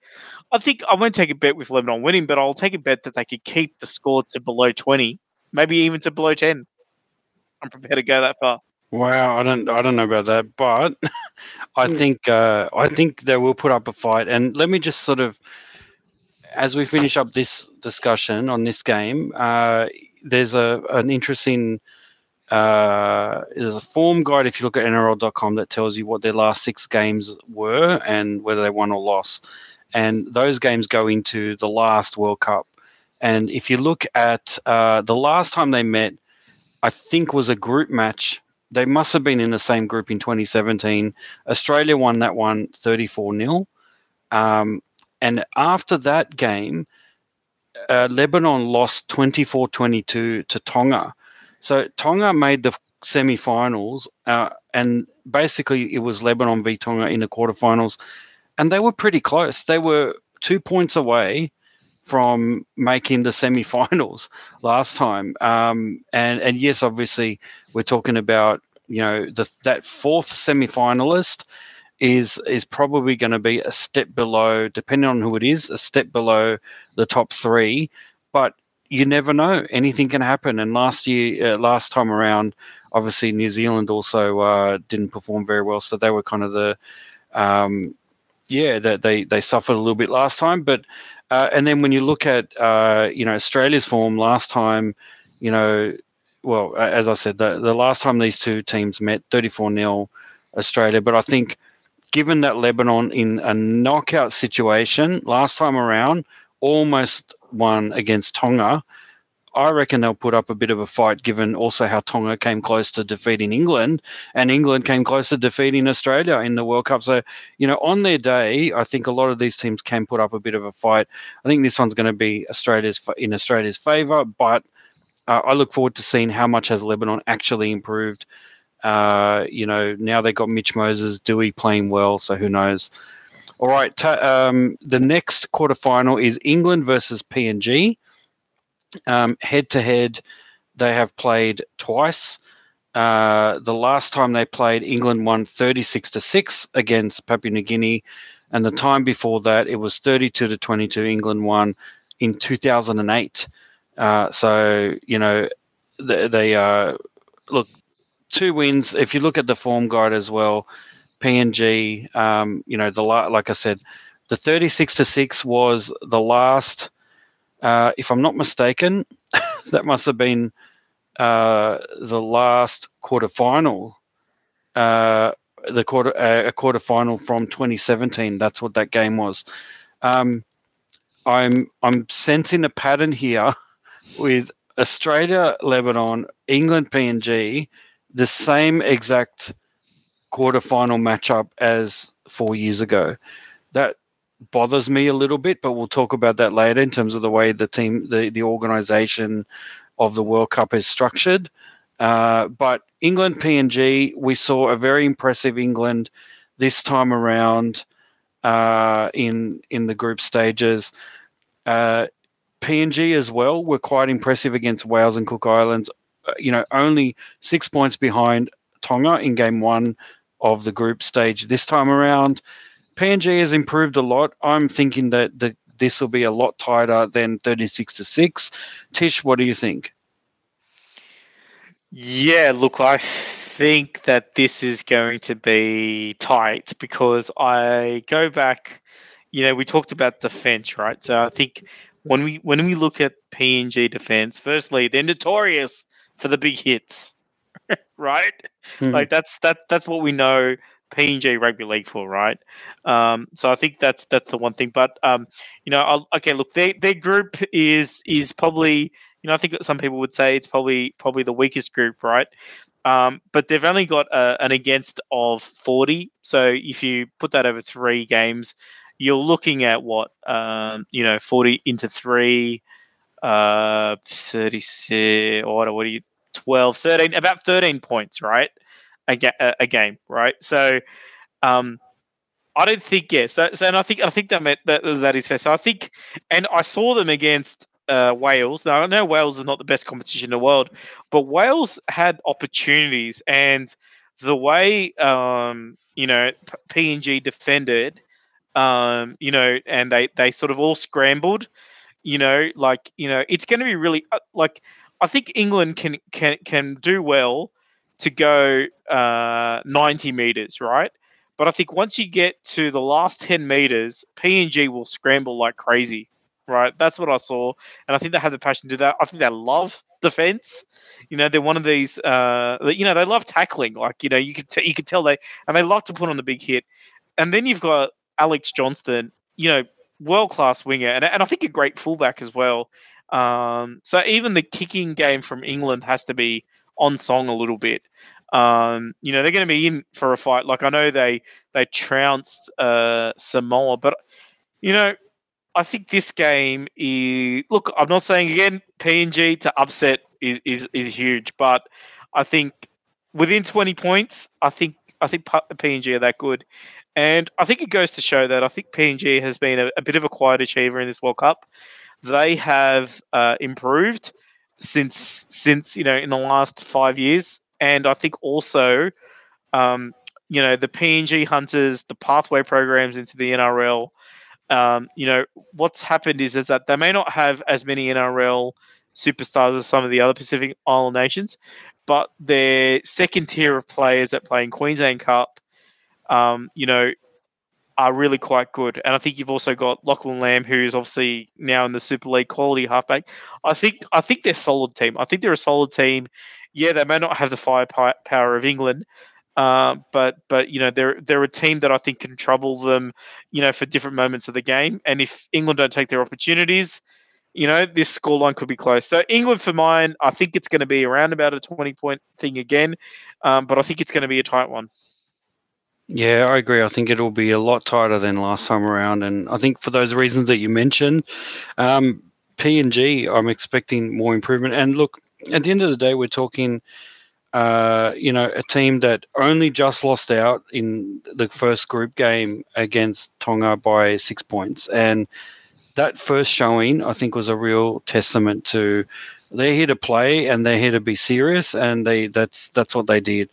I think I won't take a bet with Lebanon winning, but I'll take a bet that they could keep the score to below twenty, maybe even to below ten. I'm prepared to go that far. Wow, I don't, I don't know about that, but I hmm. think, uh, I think they will put up a fight. And let me just sort of, as we finish up this discussion on this game, uh, there's a an interesting, uh, there's a form guide if you look at NRL.com that tells you what their last six games were and whether they won or lost, and those games go into the last World Cup. And if you look at uh, the last time they met, I think was a group match they must have been in the same group in 2017. Australia won that one 34 0. Um, and after that game, uh, Lebanon lost 24 22 to Tonga. So Tonga made the semi-finals, uh, and basically it was Lebanon v Tonga in the quarterfinals, and they were pretty close. They were two points away from making the semi-finals last time. Um, and and yes, obviously we're talking about you know the that fourth semi-finalist is is probably going to be a step below, depending on who it is, a step below the top three. But you never know; anything can happen. And last year, uh, last time around, obviously New Zealand also uh, didn't perform very well, so they were kind of the um, yeah that they they suffered a little bit last time. But uh, and then when you look at uh, you know Australia's form last time, you know, well as I said, the the last time these two teams met, thirty four 0 Australia. But I think given that Lebanon in a knockout situation last time around almost won against Tonga, I reckon they'll put up a bit of a fight given also how Tonga came close to defeating England and England came close to defeating Australia in the World Cup. So, you know, on their day, I think a lot of these teams can put up a bit of a fight. I think this one's going to be Australia's in Australia's favour, but uh, I look forward to seeing how much has Lebanon actually improved uh, you know, now they got Mitch Moses, Dewey playing well, so who knows? All right, um, the next quarterfinal is England versus PNG. Um, head to head, they have played twice. Uh, the last time they played, England won 36 to 6 against Papua New Guinea. And the time before that, it was 32 to 22. England won in 2008. Uh, so, you know, they, they uh, look, two wins. If you look at the form guide as well, PNG, um, you know, the like I said, the 36 to 6 was the last, uh, if I'm not mistaken, that must have been uh, the last quarterfinal. Uh, the quarter a quarter final from 2017. That's what that game was. Um, I'm I'm sensing a pattern here with Australia, Lebanon, England, PNG, the same exact quarterfinal matchup as four years ago. That bothers me a little bit, but we'll talk about that later in terms of the way the team, the, the organization of the World Cup is structured. Uh, but England PNG, we saw a very impressive England this time around uh, in in the group stages. Uh, PNG as well were quite impressive against Wales and Cook Islands uh, you know, only six points behind Tonga in game one of the group stage this time around. PNG has improved a lot. I'm thinking that the, this will be a lot tighter than 36 to 6. Tish, what do you think? Yeah, look, I think that this is going to be tight because I go back, you know, we talked about defense, right? So I think when we when we look at PNG defense, firstly, they're notorious for the big hits, right? Mm. Like that's that that's what we know PNG rugby league for, right? Um, so I think that's that's the one thing. But um, you know, I'll, okay, look, their their group is is probably you know I think some people would say it's probably probably the weakest group, right? Um, but they've only got a, an against of 40. So if you put that over three games, you're looking at what, um, you know, 40 into three, uh 36 or what are you 12 13 about 13 points right a, ga- a game right so um I don't think yeah. So, so and I think I think that meant that that is fair. So I think, and I saw them against uh, Wales. Now I know Wales is not the best competition in the world, but Wales had opportunities, and the way um, you know PNG defended, um, you know, and they they sort of all scrambled you know, like you know, it's going to be really uh, like I think England can can can do well to go uh, 90 meters, right? But I think once you get to the last 10 meters, PNG will scramble like crazy, right? That's what I saw, and I think they have the passion to do that. I think they love defense. You know, they're one of these. Uh, you know, they love tackling. Like you know, you could t- you could tell they and they love to put on the big hit. And then you've got Alex Johnston. You know, world class winger, and, and I think a great fullback as well. Um, so even the kicking game from England has to be on song a little bit. Um, you know, they're going to be in for a fight. Like I know they they trounced uh, Samoa, but you know, I think this game is look. I'm not saying again PNG to upset is is, is huge, but I think within 20 points, I think I think PNG are that good, and I think it goes to show that I think PNG has been a, a bit of a quiet achiever in this World Cup. They have uh, improved since since you know in the last five years, and I think also, um, you know, the PNG hunters, the pathway programs into the NRL. Um, you know, what's happened is is that they may not have as many NRL superstars as some of the other Pacific Island nations, but their second tier of players that play in Queensland Cup, um, you know, are really quite good. And I think you've also got Lachlan Lam, who's obviously now in the Super League quality halfback. I think I think they're a solid team. I think they're a solid team. Yeah, they may not have the firepower of England, uh, but but you know they're they're a team that I think can trouble them, you know, for different moments of the game. And if England don't take their opportunities, you know, this scoreline could be close. So England for mine, I think it's going to be around about a twenty point thing again, um, but I think it's going to be a tight one. Yeah, I agree. I think it'll be a lot tighter than last time around, and I think for those reasons that you mentioned, um, PNG, I'm expecting more improvement. And look, at the end of the day, we're talking, uh, you know, a team that only just lost out in the first group game against Tonga by six points, and that first showing, I think, was a real testament to they're here to play and they're here to be serious, and they that's that's what they did.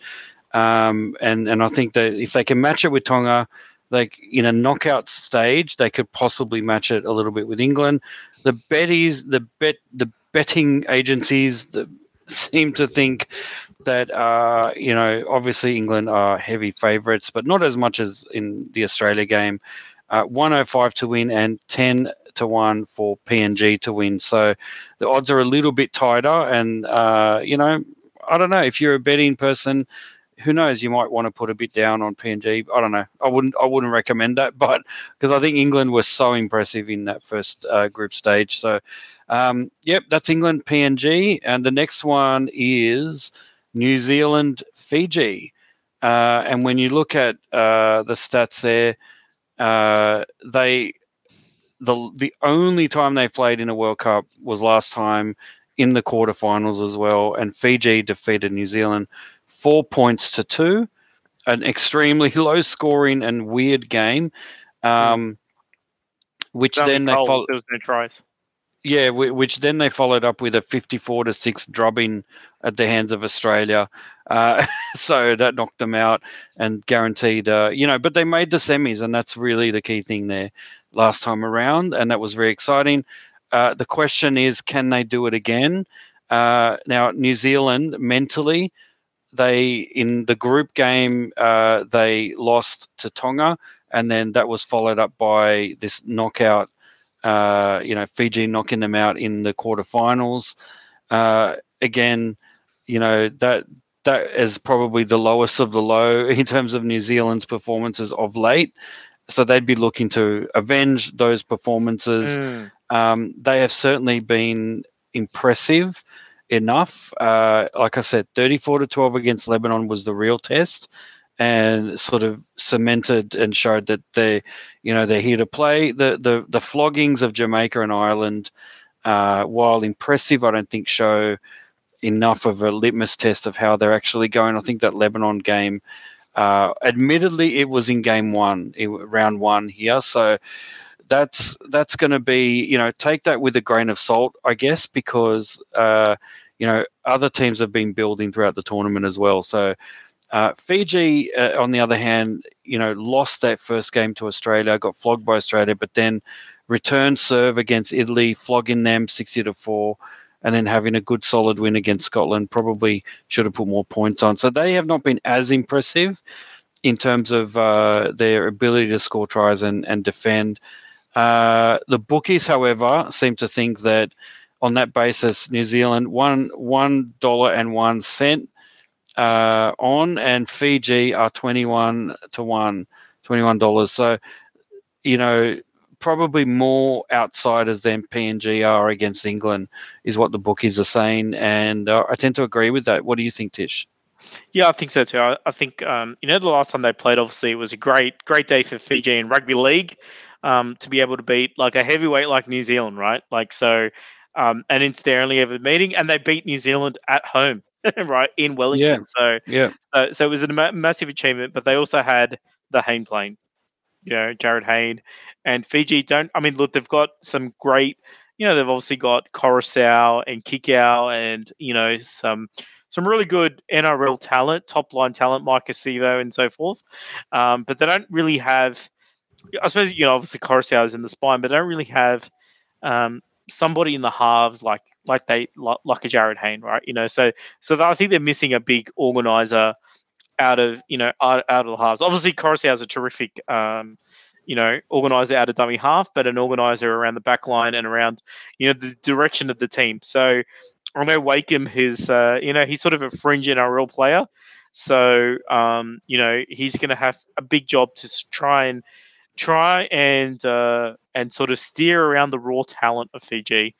Um, and and I think that if they can match it with Tonga, like in a knockout stage, they could possibly match it a little bit with England. The betties, the bet, the betting agencies that seem to think that uh, you know obviously England are heavy favourites, but not as much as in the Australia game. Uh, 105 to win and 10 to 1 for PNG to win. So the odds are a little bit tighter. And, uh, you know, I don't know if you're a betting person, who knows? You might want to put a bit down on PNG. I don't know. I wouldn't. I wouldn't recommend that, but because I think England was so impressive in that first uh, group stage. So, um, yep, that's England PNG, and the next one is New Zealand Fiji. Uh, and when you look at uh, the stats there, uh, they the the only time they played in a World Cup was last time in the quarterfinals as well, and Fiji defeated New Zealand four points to two. An extremely low scoring and weird game, um, which then they followed. There was no tries. Yeah, which then they followed up with a fifty-four to six drubbing at the hands of Australia. Uh, so that knocked them out and guaranteed, uh, you know. But they made the semis, and that's really the key thing there last time around, and that was very exciting. Uh, the question is, can they do it again? Uh, now, New Zealand mentally they in the group game uh, they lost to Tonga, and then that was followed up by this knockout. Uh, you know, Fiji knocking them out in the quarterfinals. Uh, again, you know that that is probably the lowest of the low in terms of New Zealand's performances of late. So they'd be looking to avenge those performances. Mm. Um, they have certainly been impressive enough. Uh, like I said, 34 to 12 against Lebanon was the real test and sort of cemented and showed that they, you know, they're here to play. The the the floggings of Jamaica and Ireland, uh, while impressive, I don't think show enough of a litmus test of how they're actually going. I think that Lebanon game, uh, admittedly, it was in game one, it, round one here, so that's that's going to be you know take that with a grain of salt, I guess, because uh, you know other teams have been building throughout the tournament as well. So uh, Fiji, uh, on the other hand, you know lost that first game to Australia, got flogged by Australia, but then returned serve against Italy, flogging them sixty to four. And then having a good solid win against Scotland, probably should have put more points on. So they have not been as impressive in terms of uh, their ability to score tries and, and defend. Uh, the bookies, however, seem to think that on that basis, New Zealand one one dollar and one cent uh, on, and Fiji are twenty one to one, twenty one dollars. So, you know, probably more outsiders than PNG are against England, is what the bookies are saying, and uh, I tend to agree with that. What do you think, Tish? Yeah, I think so too. I, I think um, you know the last time they played, obviously, it was a great, great day for Fiji in rugby league. um, to be able to beat like a heavyweight like New Zealand, right? Like so, um, and it's their only ever meeting, and they beat New Zealand at home, right in Wellington. Yeah. So Yeah. so, so it was a ma- massive achievement, but they also had the Hayne plane, you know, Jarryd Hayne. And Fiji don't, I mean, look, they've got some great, you know, they've obviously got Koroisau and Kikau and, you know, some some really good NRL talent, top line talent, Maika Sivo and so forth. Um, but they don't really have, I suppose, you know, obviously Koroisau is in the spine, but they don't really have um, somebody in the halves like like they like, a Jarryd Hayne, right? You know, so so I think they're missing a big organizer out of you know out, out of the halves. Obviously, Koroisau is a terrific um, you know organizer out of dummy half, but an organizer around the back line and around you know the direction of the team. So I know Wakeham is uh, you know he's sort of a fringe NRL player. So um, you know he's going to have a big job to try and try and uh, and sort of steer around the raw talent of Fiji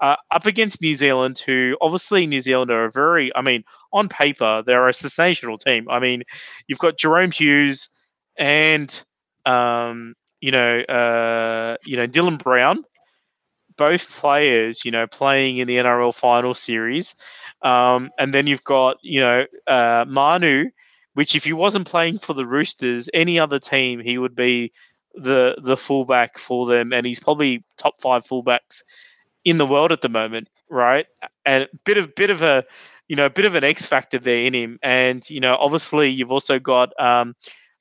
uh, up against New Zealand, who obviously New Zealand are a very, I mean, on paper they're a sensational team. I mean, you've got Jahrome Hughes and um, you know uh, you know Dylan Brown, both players, you know, playing in the NRL final series, um, and then you've got you know uh, Manu, which if he wasn't playing for the Roosters, any other team he would be the the fullback for them, and he's probably top five fullbacks in the world at the moment, right? And a bit of bit of a you know a bit of an X factor there in him, and you know obviously you've also got um,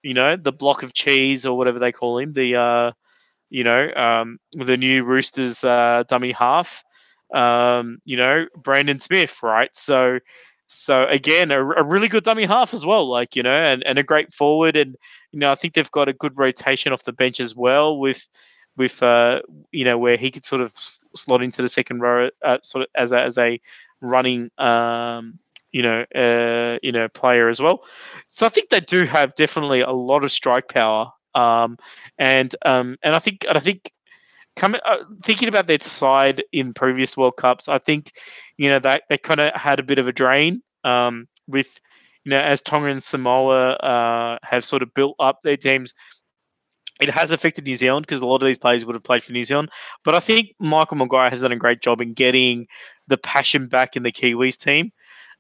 you know the block of cheese or whatever they call him, the uh, you know um, the new Roosters uh, dummy half, um, you know Brandon Smith, right? So so again a, a really good dummy half as well, like you know, and, and a great forward, and you know I think they've got a good rotation off the bench as well with with uh, you know where he could sort of slot into the second row, uh, sort of as a, as a running um, you know uh, you know player as well. So I think they do have definitely a lot of strike power, um, and um, and I think and I think coming uh, thinking about their side in previous World Cups, I think you know that they kind of had a bit of a drain um, with you know as Tonga and Samoa uh, have sort of built up their teams it has affected New Zealand because a lot of these players would have played for New Zealand. But I think Michael Maguire has done a great job in getting the passion back in the Kiwis team.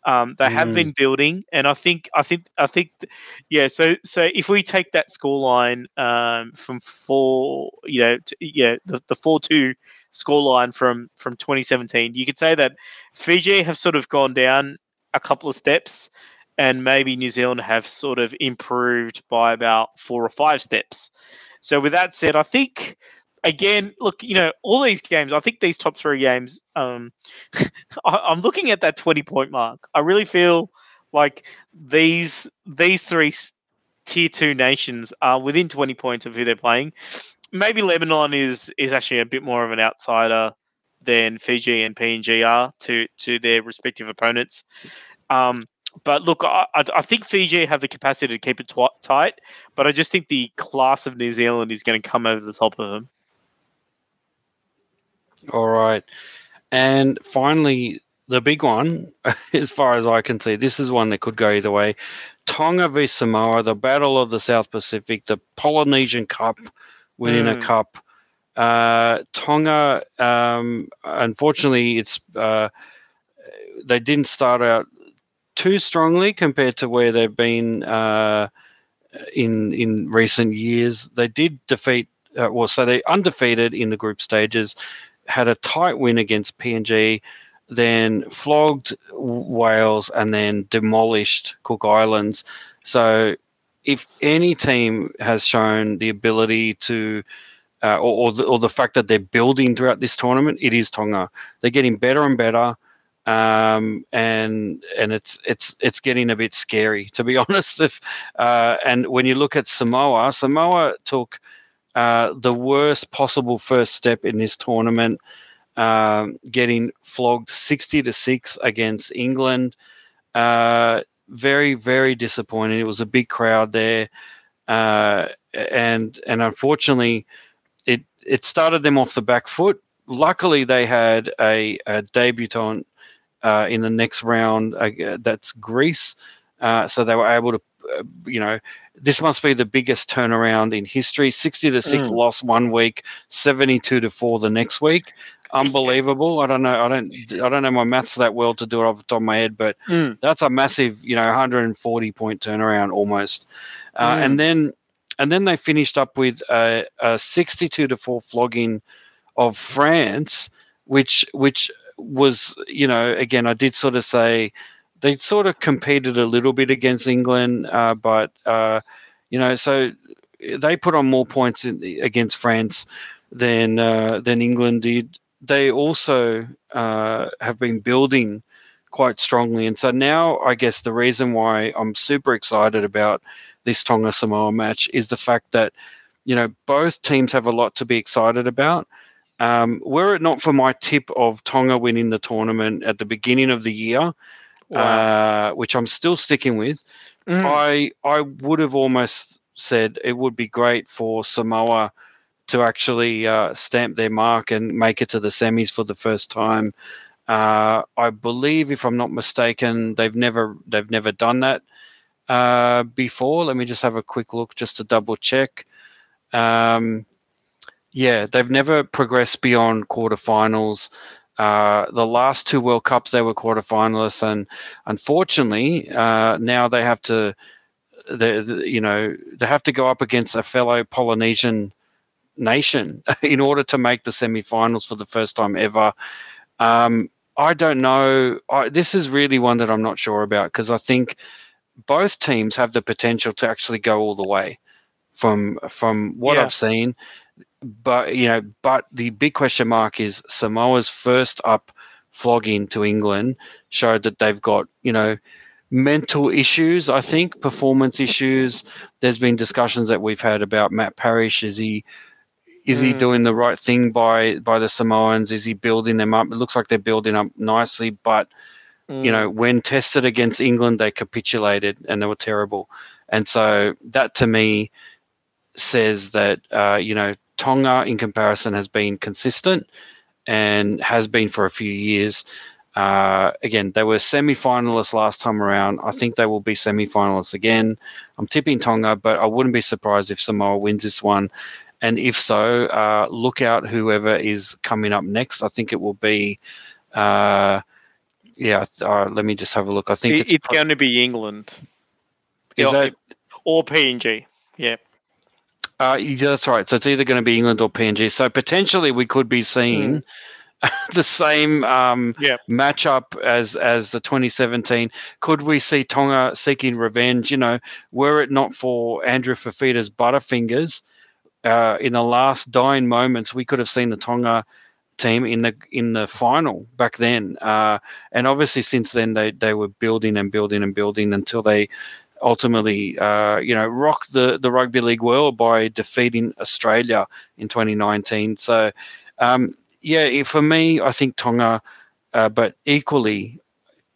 Um, they have Mm. been building, and I think, I think, I think, yeah. So, so if we take that scoreline um, from four, you know, to, yeah, the, the four two scoreline from from 2017, you could say that Fiji have sort of gone down a couple of steps, and maybe New Zealand have sort of improved by about four or five steps. So with that said, I think again, look, you know, all these games, I think these top three games, um, I, I'm looking at that 20 point mark. I really feel like these these three tier two nations are within 20 points of who they're playing. Maybe Lebanon is is actually a bit more of an outsider than Fiji and PNG are to to their respective opponents. Um, but look, I, I think Fiji have the capacity to keep it twi- tight, but I just think the class of New Zealand is going to come over the top of them. All right. And finally, the big one, as far as I can see, this is one that could go either way. Tonga v Samoa, the Battle of the South Pacific, the Polynesian Cup within a Mm. cup. Uh, Tonga, um, unfortunately, it's uh, they didn't start out too strongly compared to where they've been uh, in in recent years. They did defeat, uh, well, so they undefeated in the group stages, had a tight win against PNG, then flogged Wales, and then demolished Cook Islands. So, if any team has shown the ability to uh, or, or, the, or the fact that they're building throughout this tournament, it is Tonga. They're getting better and better, um, and and it's it's it's getting a bit scary to be honest. If uh, and when you look at Samoa, Samoa took uh, the worst possible first step in this tournament, um, getting flogged sixty to six against England. Uh, very very disappointing. It was a big crowd there, uh, and and unfortunately it it started them off the back foot. Luckily, they had a, a debutant uh, in the next round. Uh, that's Greece, so they were able to you know, this must be the biggest turnaround in history. Sixty to six Mm. loss one week, seventy-two to four the next week. Unbelievable. I don't know. I don't. I don't know my maths that well to do it off the top of my head, but Mm. that's a massive, you know, 140 point turnaround almost. Uh, Mm. And then, and then they finished up with a, a 62 to four flogging of France, which which was, you know, again, I did sort of say they sort of competed a little bit against England, uh, but uh, you know, so they put on more points in, against France than uh, than England did. They also uh, have been building quite strongly, and so now I guess the reason why I'm super excited about this Tonga Samoa match is the fact that you know both teams have a lot to be excited about. Um, were it not for my tip of Tonga winning the tournament at the beginning of the year, uh, which I'm still sticking with, Mm. I I would have almost said it would be great for Samoa to actually uh, stamp their mark and make it to the semis for the first time. Uh, I believe, if I'm not mistaken, they've never they've never done that uh, before. Let me just have a quick look just to double check. Um, yeah, they've never progressed beyond quarterfinals. Uh, the last two World Cups, they were quarterfinalists, and unfortunately, uh, now they have to, they, they- you know, they have to go up against a fellow Polynesian nation in order to make the semi-finals for the first time ever. Um, I don't know. I, this is really one that I'm not sure about because I think both teams have the potential to actually go all the way from from what Yeah. I've seen. But you know, but the big question mark is Samoa's first up flogging to England showed that they've got you know mental issues. I think performance issues. There's been discussions that we've had about Matt Parish. Is he is he Mm. doing the right thing by by the Samoans? Is he building them up? It looks like they're building up nicely, but you Mm. know, when tested against England, they capitulated and they were terrible. And so that to me says that, uh, you know, Tonga in comparison has been consistent and has been for a few years. Uh, again, they were semi finalists last time around. I think they will be semi finalists again. I'm tipping Tonga, but I wouldn't be surprised if Samoa wins this one. And if so, uh, look out whoever is coming up next. I think it will be. Uh, yeah, uh, let me just have a look. I think It- it's, it's pro- going to be England is or- that or PNG. Yeah. Uh, yeah, that's right. So it's either going to be England or PNG. So potentially we could be seeing the same um, Yeah. matchup as as the 2017. Could we see Tonga seeking revenge? You know, were it not for Andrew Fifita's butterfingers uh, in the last dying moments, we could have seen the Tonga team in the in the final back then. Uh, and obviously, since then they they were building and building and building until they ultimately, uh, you know, rocked the the rugby league world by defeating Australia in 2019. So, um, yeah, for me, I think Tonga, uh, but equally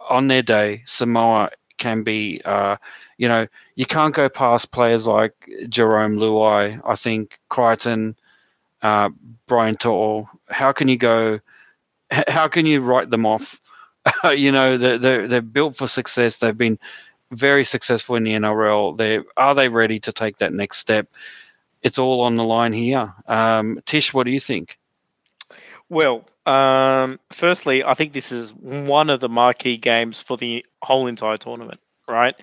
on their day, Samoa can be, uh, you know, you can't go past players like Jarome Luai. I think Crichton, uh, Brian To'o. How can you go? How can you write them off? you know, they're, they're they're built for success. They've been very successful in the NRL. They are they ready to take that next step? It's all on the line here. Um, Tish, what do you think? Well, um, firstly, I think this is one of the marquee games for the whole entire tournament, right?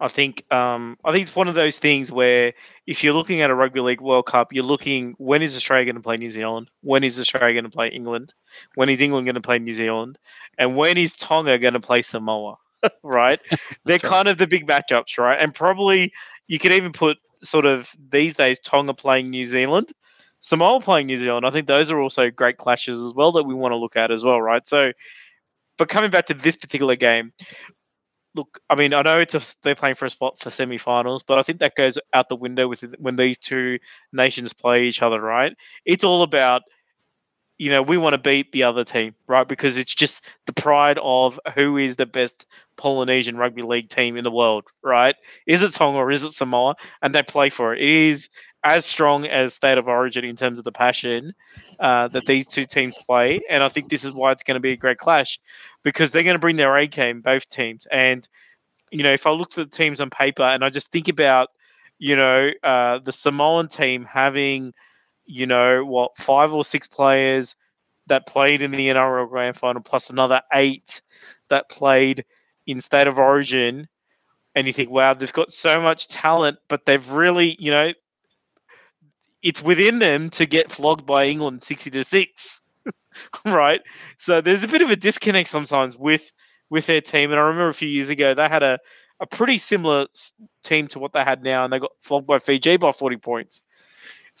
I think um, I think it's one of those things where if you're looking at a rugby league World Cup, you're looking when is Australia going to play New Zealand? When is Australia going to play England? When is England going to play New Zealand? And when is Tonga going to play Samoa? Right? They're right. kind of the big matchups, right? And probably you could even put sort of these days Tonga playing New Zealand, Samoa playing New Zealand. I think those are also great clashes as well that we want to look at as well, right? So, but coming back to this particular game, look, I mean, I know it's a, they're playing for a spot for semi-finals, but I think that goes out the window with when these two nations play each other, right? It's all about you know, we want to beat the other team, right? Because it's just the pride of who is the best Polynesian rugby league team in the world, right? Is it Tonga or is it Samoa? And they play for it. It is as strong as State of Origin in terms of the passion uh, that these two teams play. And I think this is why it's going to be a great clash because they're going to bring their A game, both teams. And you know, if I look at the teams on paper and I just think about, you know, uh, the Samoan team having, you know, what five or six players that played in the NRL Grand Final, plus another eight that played in State of Origin, and you think, wow, they've got so much talent, but they've really, you know, it's within them to get flogged by England sixty to six, right? So there's a bit of a disconnect sometimes with with their team. And I remember a few years ago they had a a pretty similar team to what they had now, and they got flogged by Fiji by forty points.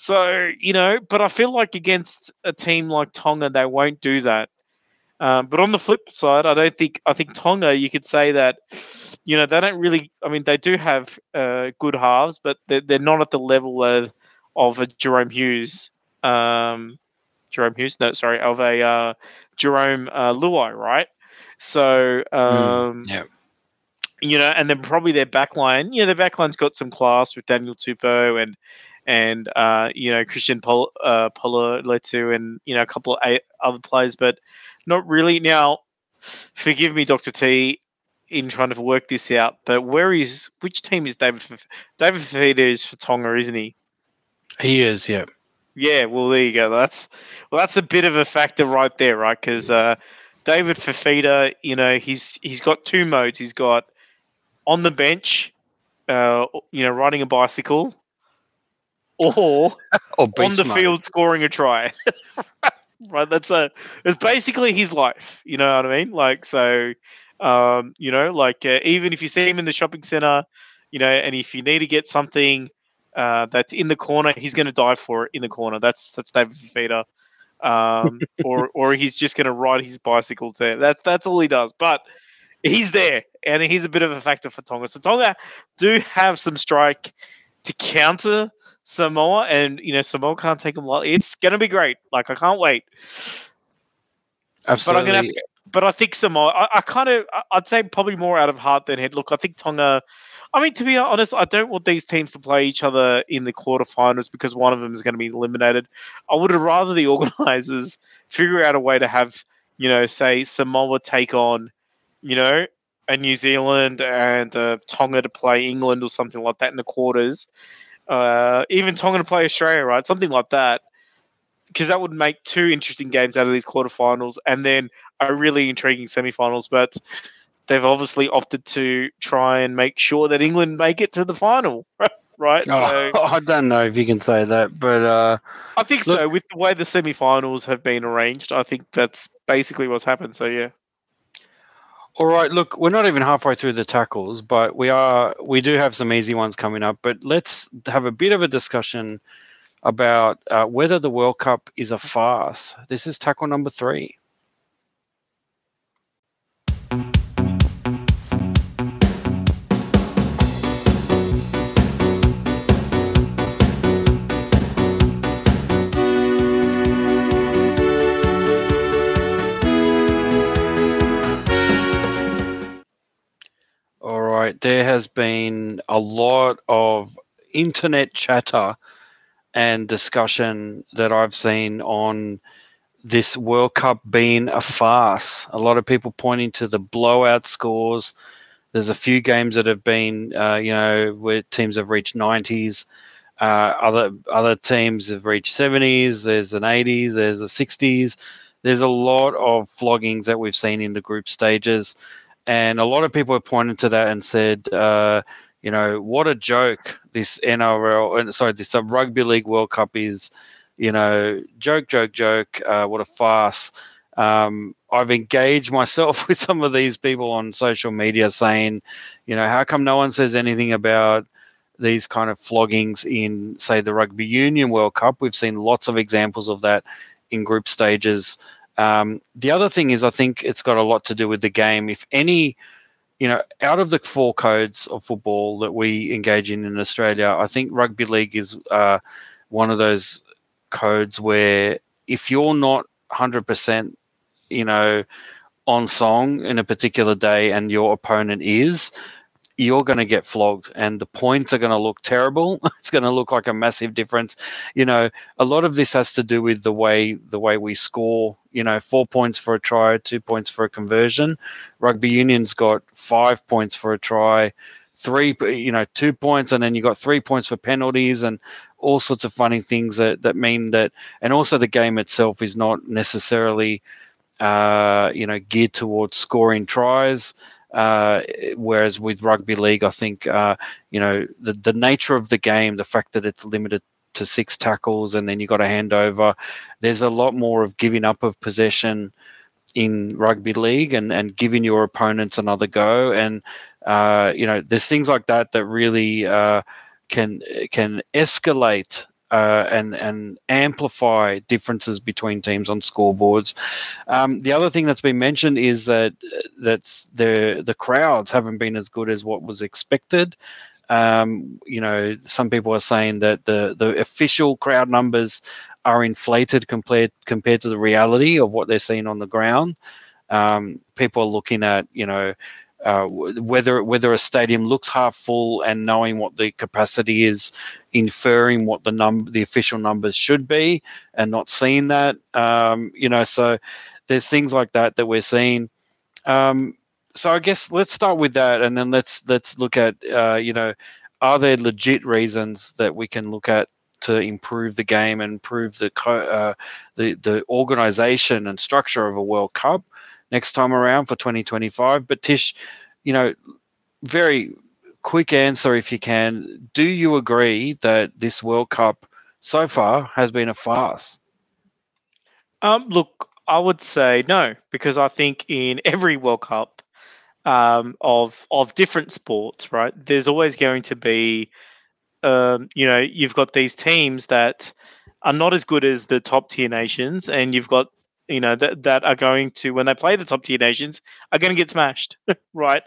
So you know, but I feel like against a team like Tonga, they won't do that. Um, but on the flip side, I don't think I think Tonga. You could say that you know they don't really. I mean, they do have uh, good halves, but they're, they're not at the level of of a Jahrome Hughes. Um, Jahrome Hughes, no, sorry, of a uh, Jarome uh, Luai, right? So Mm, um, yeah. you know, and then probably their backline. You know, their backline's got some class with Daniel Tupou and and uh, you know Christian Pol- uh, and you know a couple of a- other players, but not really. Now, forgive me, Doctor T, in trying to work this out. But where is which team is David? Faf- David Fifita is for Tonga, isn't he? He is, yeah. Yeah, well, there you go. That's well, that's a bit of a factor right there, right? Because uh, David Fifita, you know, he's he's got two modes. He's got on the bench, uh, you know, riding a bicycle, or Or on the field scoring a try. right, that's a it's basically his life. You know what I mean? Like so, um, you know, like uh, even if you see him in the shopping center, you know, and if you need to get something uh, that's in the corner, he's going to dive for it in the corner. That's that's David Fifita. Um, or or he's just going to ride his bicycle there. That's that's all he does. But he's there, and he's a bit of a factor for Tonga. So Tonga do have some strike to counter Samoa, and you know Samoa can't take them lightly. It's going to be great. Like I can't wait. But I'm Absolutely. to have to. But I think Samoa. I, I kind of. I'd say probably more out of heart than head. Look, I think Tonga. I mean, to be honest, I don't want these teams to play each other in the quarterfinals because one of them is going to be eliminated. I would have rather the organisers figure out a way to have, you know, say Samoa take on, you know, a New Zealand and uh, Tonga to play England or something like that in the quarters. Uh, even Tonga to play Australia, right? Something like that. Because that would make two interesting games out of these quarterfinals and then a really intriguing semifinals. But they've obviously opted to try and make sure that England make it to the final, right? So Oh, I don't know if you can say that, but uh, I think Look- so. With the way the semi-finals have been arranged, I think that's basically what's happened. So yeah, all right. Look, we're not even halfway through the tackles, but we are. We do have some easy ones coming up. But let's have a bit of a discussion about uh, whether the World Cup is a farce. This is tackle number three. There has been a lot of internet chatter and discussion that I've seen on this World Cup being a farce. A lot of people pointing to the blowout scores. There's a few games that have been, uh, you know, where teams have reached 90s. Uh, other other teams have reached 70s. There's an 80s. There's a 60s. There's a lot of floggings that we've seen in the group stages, and a lot of people have pointed to that and said, uh, you know, what a joke this NRL, and sorry, this uh, Rugby League World Cup is. You know, joke, joke, joke. Uh, what a farce. Um, I've engaged myself with some of these people on social media saying, you know, how come no one says anything about these kind of floggings in, say, the Rugby Union World Cup? We've seen lots of examples of that in group stages. Um, the other thing is, I think it's got a lot to do with the game. If any, you know, out of the four codes of football that we engage in in Australia, I think rugby league is uh, one of those codes where if you're not 100%, you know, on song in a particular day and your opponent is, you're going to get flogged and the points are going to look terrible. It's going to look like a massive difference. You know a lot of this has to do with the way the way we score you know four points for a try two points for a conversion. Rugby union's got five points for a try three you know two points and then you've got three points for penalties and all sorts of funny things that that mean that and also the game itself is not necessarily uh, you know geared towards scoring tries uh, whereas with rugby league, I think uh, you know the the nature of the game, the fact that it's limited to six tackles and then you got to hand over. There's a lot more of giving up of possession in rugby league and and giving your opponents another go. And uh, you know, there's things like that that really uh, can can escalate uh, and and amplify differences between teams on scoreboards. Um, the other thing that's been mentioned is that that's the the crowds haven't been as good as what was expected. Um, you know, some people are saying that the the official crowd numbers are inflated compared compared to the reality of what they're seeing on the ground. Um, people are looking at you know uh, whether whether a stadium looks half full and knowing what the capacity is, inferring what the number the official numbers should be, and not seeing that. Um, you know, so there's things like that that we're seeing. Um, so I guess let's start with that, and then let's let's look at uh, you know, are there legit reasons that we can look at to improve the game and improve the uh, the the organization and structure of a World Cup? Next time around for 2025. But Tish, you know, very quick answer if you can. Do you agree that this World Cup so far has been a farce? Um, look, I would say no because I think in every World Cup um, of of different sports, right, there's always going to be, um, you know, you've got these teams that are not as good as the top tier nations, and you've got you know that that are going to when they play the top tier nations are going to get smashed right?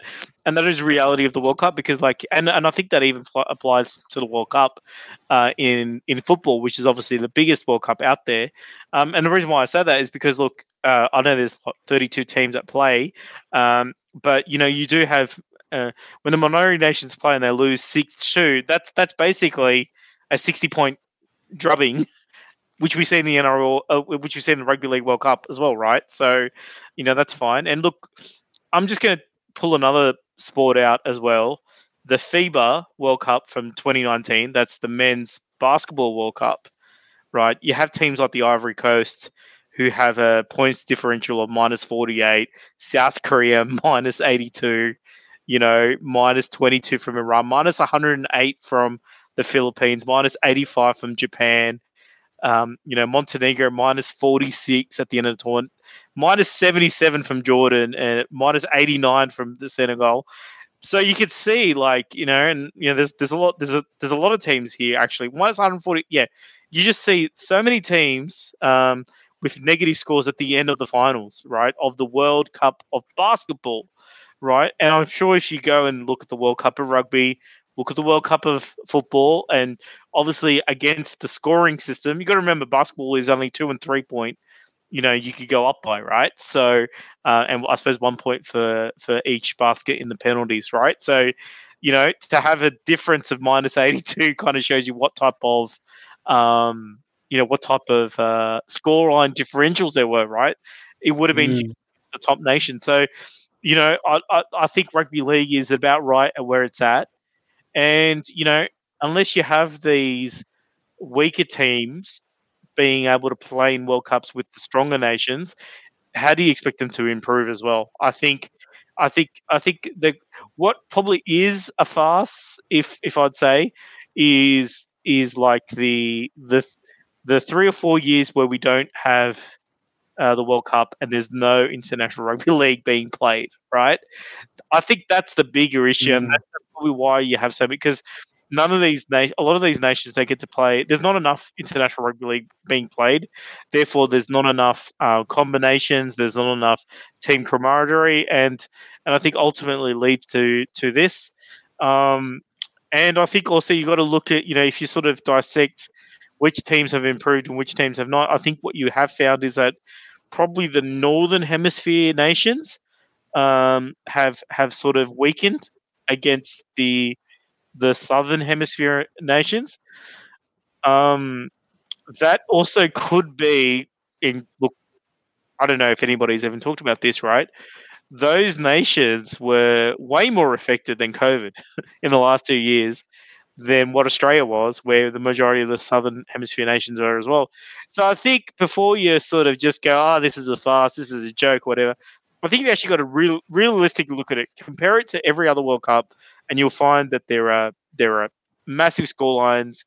And that is reality of the world cup because like and, and i think that even pl- applies to the world cup uh, in in football which is obviously the biggest world cup out there. Um, and the reason why i say that is because look uh, i know there's 32 teams at play um, but you know you do have uh, when the minority nations play and they lose 6-2 that's that's basically a 60 point drubbing which we see in the NRL, uh, which we see in the Rugby League World Cup as well, right? So, you know, that's fine. And look, I'm just going to pull another sport out as well. The FIBA World Cup from 2019, that's the men's basketball World Cup, right? You have teams like the Ivory Coast who have a points differential of minus 48, South Korea minus 82, you know, minus 22 from Iran, minus 108 from the Philippines, minus 85 from Japan, um, you know, Montenegro minus 46 at the end of the tournament, minus 77 from Jordan, and minus 89 from the Senegal. So you could see, like, you know, and you know, there's there's a lot there's a there's a lot of teams here actually. Minus 140, yeah. You just see so many teams um, with negative scores at the end of the finals, right? Of the World Cup of basketball, right? And I'm sure if you go and look at the World Cup of rugby, look at the World Cup of football, and obviously against the scoring system, you got to remember basketball is only two and three point. You know, you could go up by right. So, uh, and I suppose one point for for each basket in the penalties, right? So, you know, to have a difference of minus eighty two kind of shows you what type of, um, you know, what type of uh, scoreline differentials there were, right? It would have been mm. the top nation. So, you know, I, I, I think rugby league is about right at where it's at. And, you know, unless you have these weaker teams being able to play in World Cups with the stronger nations, how do you expect them to improve as well? I think I think I think that what probably is a farce, if if I'd say, is is like the the the three or four years where we don't have uh, the World Cup and there's no international rugby league being played, right? I think that's the bigger issue, mm. and that's probably why you have so many because none of these na- a lot of these nations they get to play. There's not enough international rugby league being played, therefore there's not enough uh, combinations. There's not enough team camaraderie, and and I think ultimately leads to to this. Um, and I think also you've got to look at you know if you sort of dissect which teams have improved and which teams have not. I think what you have found is that probably the northern hemisphere nations um, have have sort of weakened against the the Southern Hemisphere nations. Um, that also could be in look. I don't know if anybody's even talked about this, right? Those nations were way more affected than COVID in the last two years than what Australia was, where the majority of the southern hemisphere nations are as well. So I think before you sort of just go, oh, this is a farce, this is a joke, whatever, I think you actually got to real realistically look at it, compare it to every other World Cup, and you'll find that there are there are massive score lines,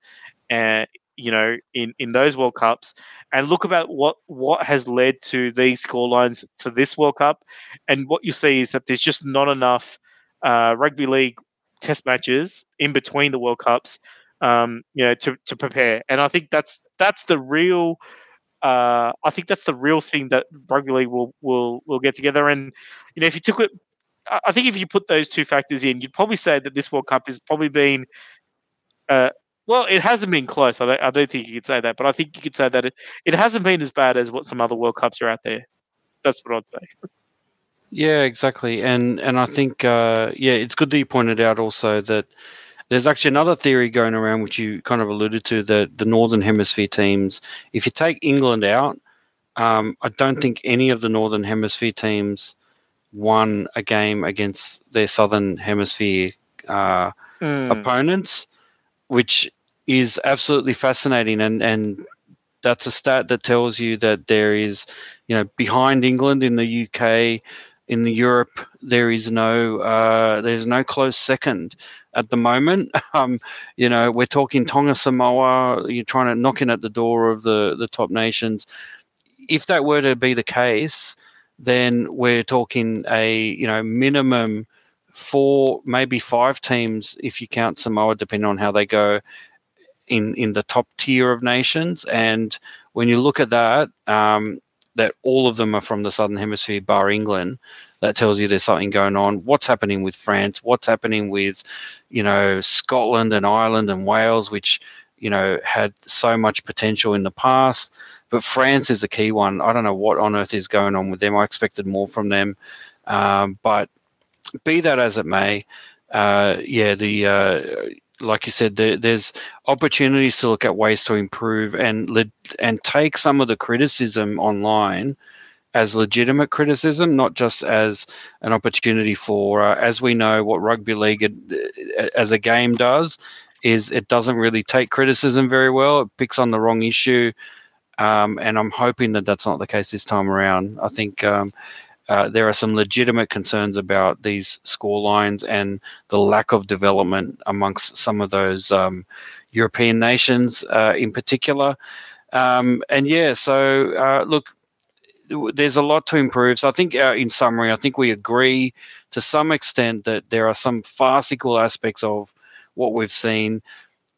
uh, you know, in in those World Cups, and look about what what has led to these score lines for this World Cup, and what you see is that there's just not enough uh, rugby league test matches in between the World Cups, um, you know, to, to prepare. And I think that's that's the real. Uh, I think that's the real thing that rugby league will will will get together. And you know, if you took it, I think if you put those two factors in, you'd probably say that this World Cup has probably been. Uh, well, it hasn't been close. I don't, I don't think you could say that, but I think you could say that it, it hasn't been as bad as what some other World Cups are out there. That's what I'd say. Yeah, exactly. And and I think uh, yeah, it's good that you pointed out also that there's actually another theory going around which you kind of alluded to that the northern hemisphere teams, if you take England out, um, I don't think any of the northern hemisphere teams won a game against their southern hemisphere uh, Mm. opponents, which is absolutely fascinating. And and that's a stat that tells you that there is, you know, behind England in the UK, in Europe, there is no uh, there's no close second at the moment. Um, you know, we're talking Tonga, Samoa. You're trying to knock in at the door of the the top nations. If that were to be the case, then we're talking a you know minimum four, maybe five teams if you count Samoa, depending on how they go in in the top tier of nations. And when you look at that, um, that all of them are from the southern hemisphere, bar England. That tells you there's something going on. What's happening with France? What's happening with, you know, Scotland and Ireland and Wales, which you know had so much potential in the past. But France is a key one. I don't know what on earth is going on with them. I expected more from them, um, but be that as it may, uh, yeah, the uh, like you said, there, there's opportunities to look at ways to improve and and take some of the criticism online as legitimate criticism, not just as an opportunity for, uh, as we know, what rugby league as a game does is it doesn't really take criticism very well. It picks on the wrong issue. Um, and I'm hoping that that's not the case this time around. I think um, uh, there are some legitimate concerns about these score lines and the lack of development amongst some of those um, European nations uh, in particular. Um, and yeah, so uh, look, there's a lot to improve. So I think, uh, in summary, I think we agree to some extent that there are some farcical aspects of what we've seen.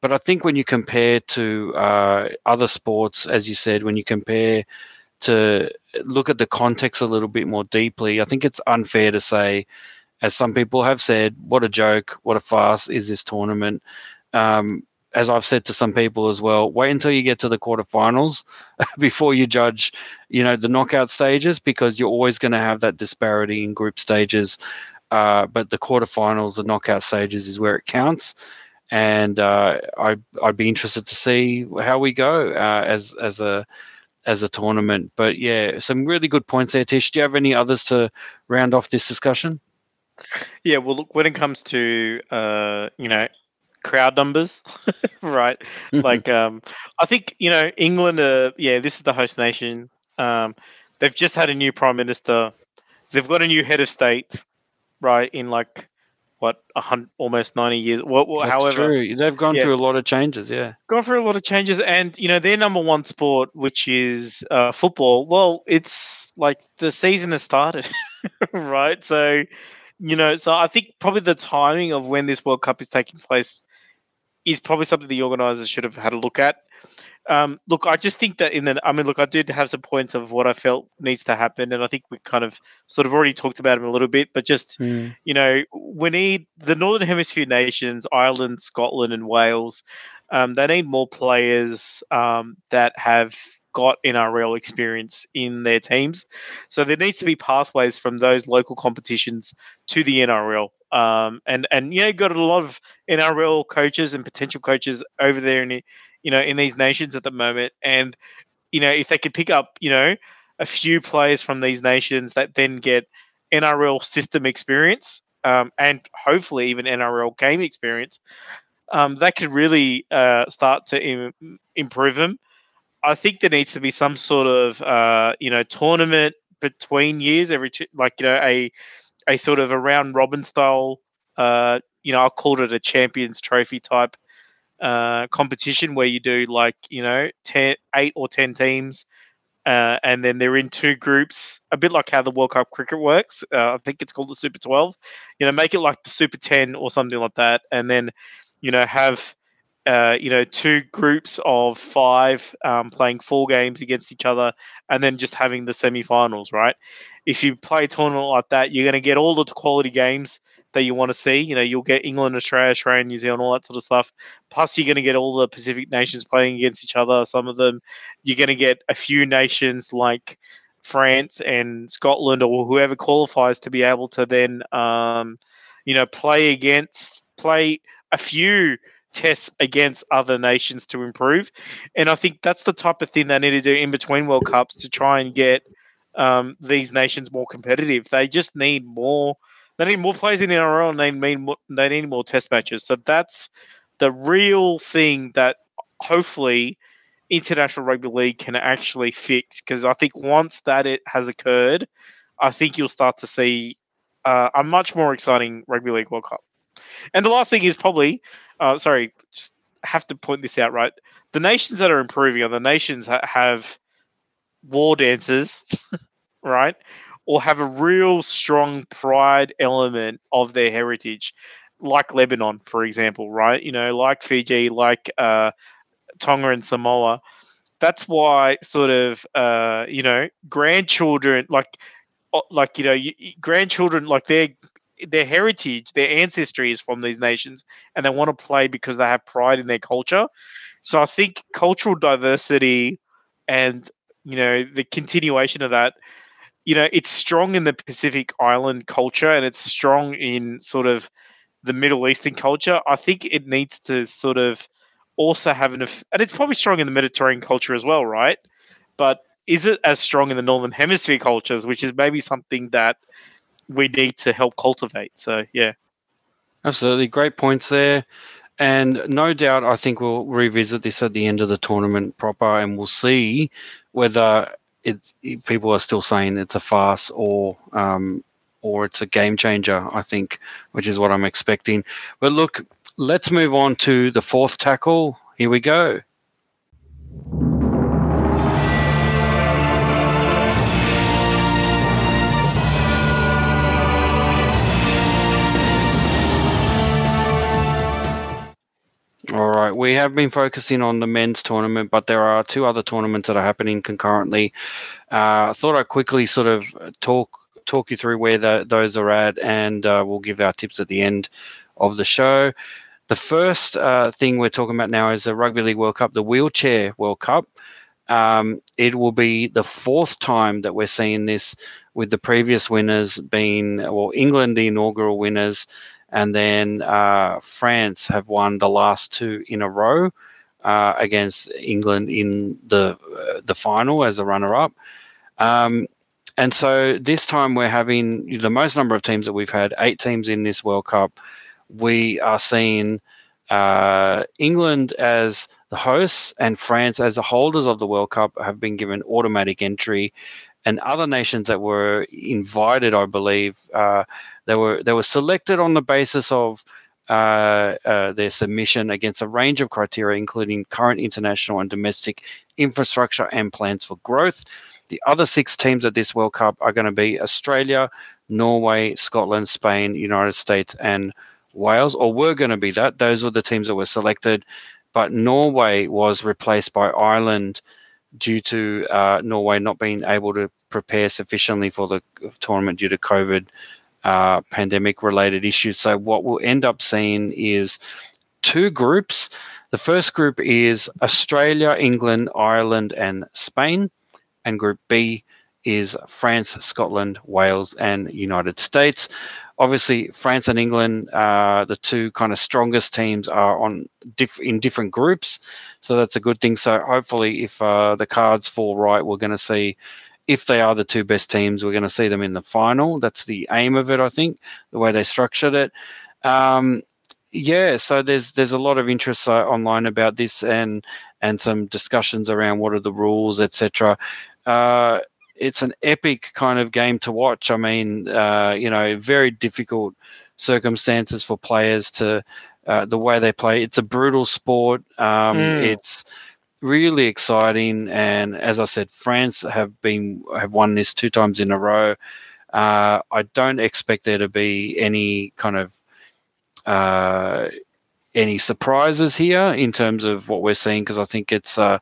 But I think when you compare to uh, other sports, as you said, when you compare to look at the context a little bit more deeply, I think it's unfair to say, as some people have said, what a joke, what a farce is this tournament. Um, as I've said to some people as well, wait until you get to the quarterfinals before you judge, you know, the knockout stages because you're always going to have that disparity in group stages. Uh, but the quarterfinals, the knockout stages, is where it counts, and uh, I, I'd be interested to see how we go uh, as as a as a tournament. But yeah, some really good points there, Tish. Do you have any others to round off this discussion? Yeah, well, look, when it comes to uh, you know crowd numbers, right? like, um, I think you know England. Uh, yeah, this is the host nation. Um, they've just had a new prime minister. They've got a new head of state, right? In like what a hundred, almost ninety years. Well, That's however, true. They've gone yeah. through a lot of changes. Yeah. gone through a lot of changes, and you know their number one sport, which is uh, football. Well, it's like the season has started, right? So, you know, so I think probably the timing of when this World Cup is taking place is probably something the organisers should have had a look at. Um, look, I just think that in the, I mean, look, I did have some points of what I felt needs to happen, and I think we kind of sort of already talked about them a little bit, but just Mm. you know, we need the Northern Hemisphere nations, Ireland, Scotland, and Wales. Um, they need more players um, that have got NRL experience in their teams. So there needs to be pathways from those local competitions to the NRL. Um, and and you know, got a lot of NRL coaches and potential coaches over there in you know in these nations at the moment. And you know, if they could pick up you know a few players from these nations that then get NRL system experience um, and hopefully even NRL game experience, um, that could really uh, start to Im- improve them. I think there needs to be some sort of uh, you know tournament between years, every like you know a a sort of a round robin style. Uh, you know, I called it a Champions Trophy type uh, competition where you do like you know 10, eight or ten teams, uh, and then they're in two groups, a bit like how the World Cup cricket works. Uh, I think it's called the Super Twelve. You know, make it like the Super Ten or something like that, and then you know have uh, you know, two groups of five um, playing four games against each other, and then just having the semi-finals. Right? If you play a tournament like that, you're going to get all the quality games that you want to see. You know, you'll get England, Australia, Australia, New Zealand, all that sort of stuff. Plus, you're going to get all the Pacific nations playing against each other. Some of them, you're going to get a few nations like France and Scotland or whoever qualifies to be able to then, um, you know, play against play a few tests against other nations to improve. And I think that's the type of thing they need to do in between World Cups to try and get um, these nations more competitive. They just need more. They need more players in the NRL, and they need more, they need more test matches. So that's the real thing that hopefully international rugby league can actually fix. Because I think once that it has occurred, I think you'll start to see uh, a much more exciting rugby league World Cup. And the last thing is probably uh, sorry, just have to point this out, right? The nations that are improving are the nations that have war dances, right? Or have a real strong pride element of their heritage, like Lebanon, for example, right? You know, like Fiji, like uh, Tonga and Samoa. That's why, sort of, uh, you know, grandchildren, like, like you know, grandchildren, like their their heritage, their ancestry is from these nations, and they want to play because they have pride in their culture. So I think cultural diversity and you know the continuation of that, you know, it's strong in the Pacific Island culture and it's strong in sort of the Middle Eastern culture. I think it needs to sort of also have an and it's probably strong in the Mediterranean culture as well, right? But is it as strong in the Northern Hemisphere cultures, which is maybe something that we need to help cultivate. So yeah, absolutely great points there. And no doubt, I think we'll revisit this at the end of the tournament proper, and we'll see whether it's people are still saying it's a farce or um, or it's a game changer. I think, which is what I'm expecting. But look, let's move on to the fourth tackle. Here we go. All right, we have been focusing on the men's tournament, but there are two other tournaments that are happening concurrently. Uh, I thought I'd quickly sort of talk talk you through where the, those are at, and uh, we'll give our tips at the end of the show. The first uh, thing we're talking about now is the Rugby League World Cup, the Wheelchair World Cup. Um, it will be the fourth time that we're seeing this, with the previous winners being, well, England, the inaugural winners, and then uh, France have won the last two in a row uh, against England in the uh, the final as a runner up. Um, and so this time we're having the most number of teams that we've had, eight teams in this World Cup. We are seeing uh, England as the hosts and France as the holders of the World Cup have been given automatic entry and other nations that were invited, I believe, uh, they were they were selected on the basis of uh, uh, their submission against a range of criteria, including current international and domestic infrastructure and plans for growth. The other six teams at this World Cup are going to be Australia, Norway, Scotland, Spain, United States, and Wales, or were going to be that. Those were the teams that were selected, but Norway was replaced by Ireland due to uh, Norway not being able to prepare sufficiently for the tournament due to COVID uh, pandemic related issues. So, what we'll end up seeing is two groups The first group is Australia, England, Ireland, and Spain. And Group B is France, Scotland, Wales, and United States. Obviously, France and England, uh, the two kind of strongest teams, are on diff- in different groups, so that's a good thing. So hopefully, if uh, the cards fall right, we're going to see if they are the two best teams, we're going to see them in the final. That's the aim of it, I think, the way they structured it. Um, yeah, so there's there's a lot of interest uh, online about this and and some discussions around what are the rules, etc. Uh, it's an epic kind of game to watch. I mean, uh, you know, very difficult circumstances for players to uh, the way they play. It's a brutal sport. Um, mm. It's really exciting, and as I said, France have been have won this two times in a row. Uh, I don't expect there to be any kind of uh, any surprises here in terms of what we're seeing because I think it's. Uh,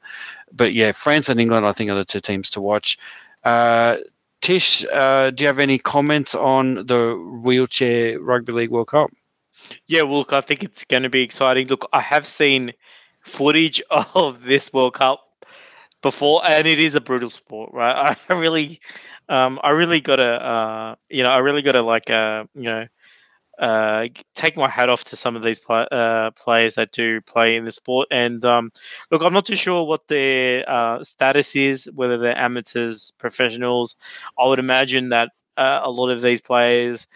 but yeah, France and England, I think, are the two teams to watch. Uh, Tish, uh, do you have any comments on the wheelchair rugby league World Cup? Yeah, well, look, I think it's going to be exciting. Look, I have seen footage of this World Cup before, and it is a brutal sport, right? I really, um, I really gotta, uh, you know, I really gotta like, uh, you know, uh, take my hat off to some of these play, uh, players that do play in the sport. And um, look, I'm not too sure what their uh, status is, whether they're amateurs, professionals. I would imagine that uh, a lot of these players,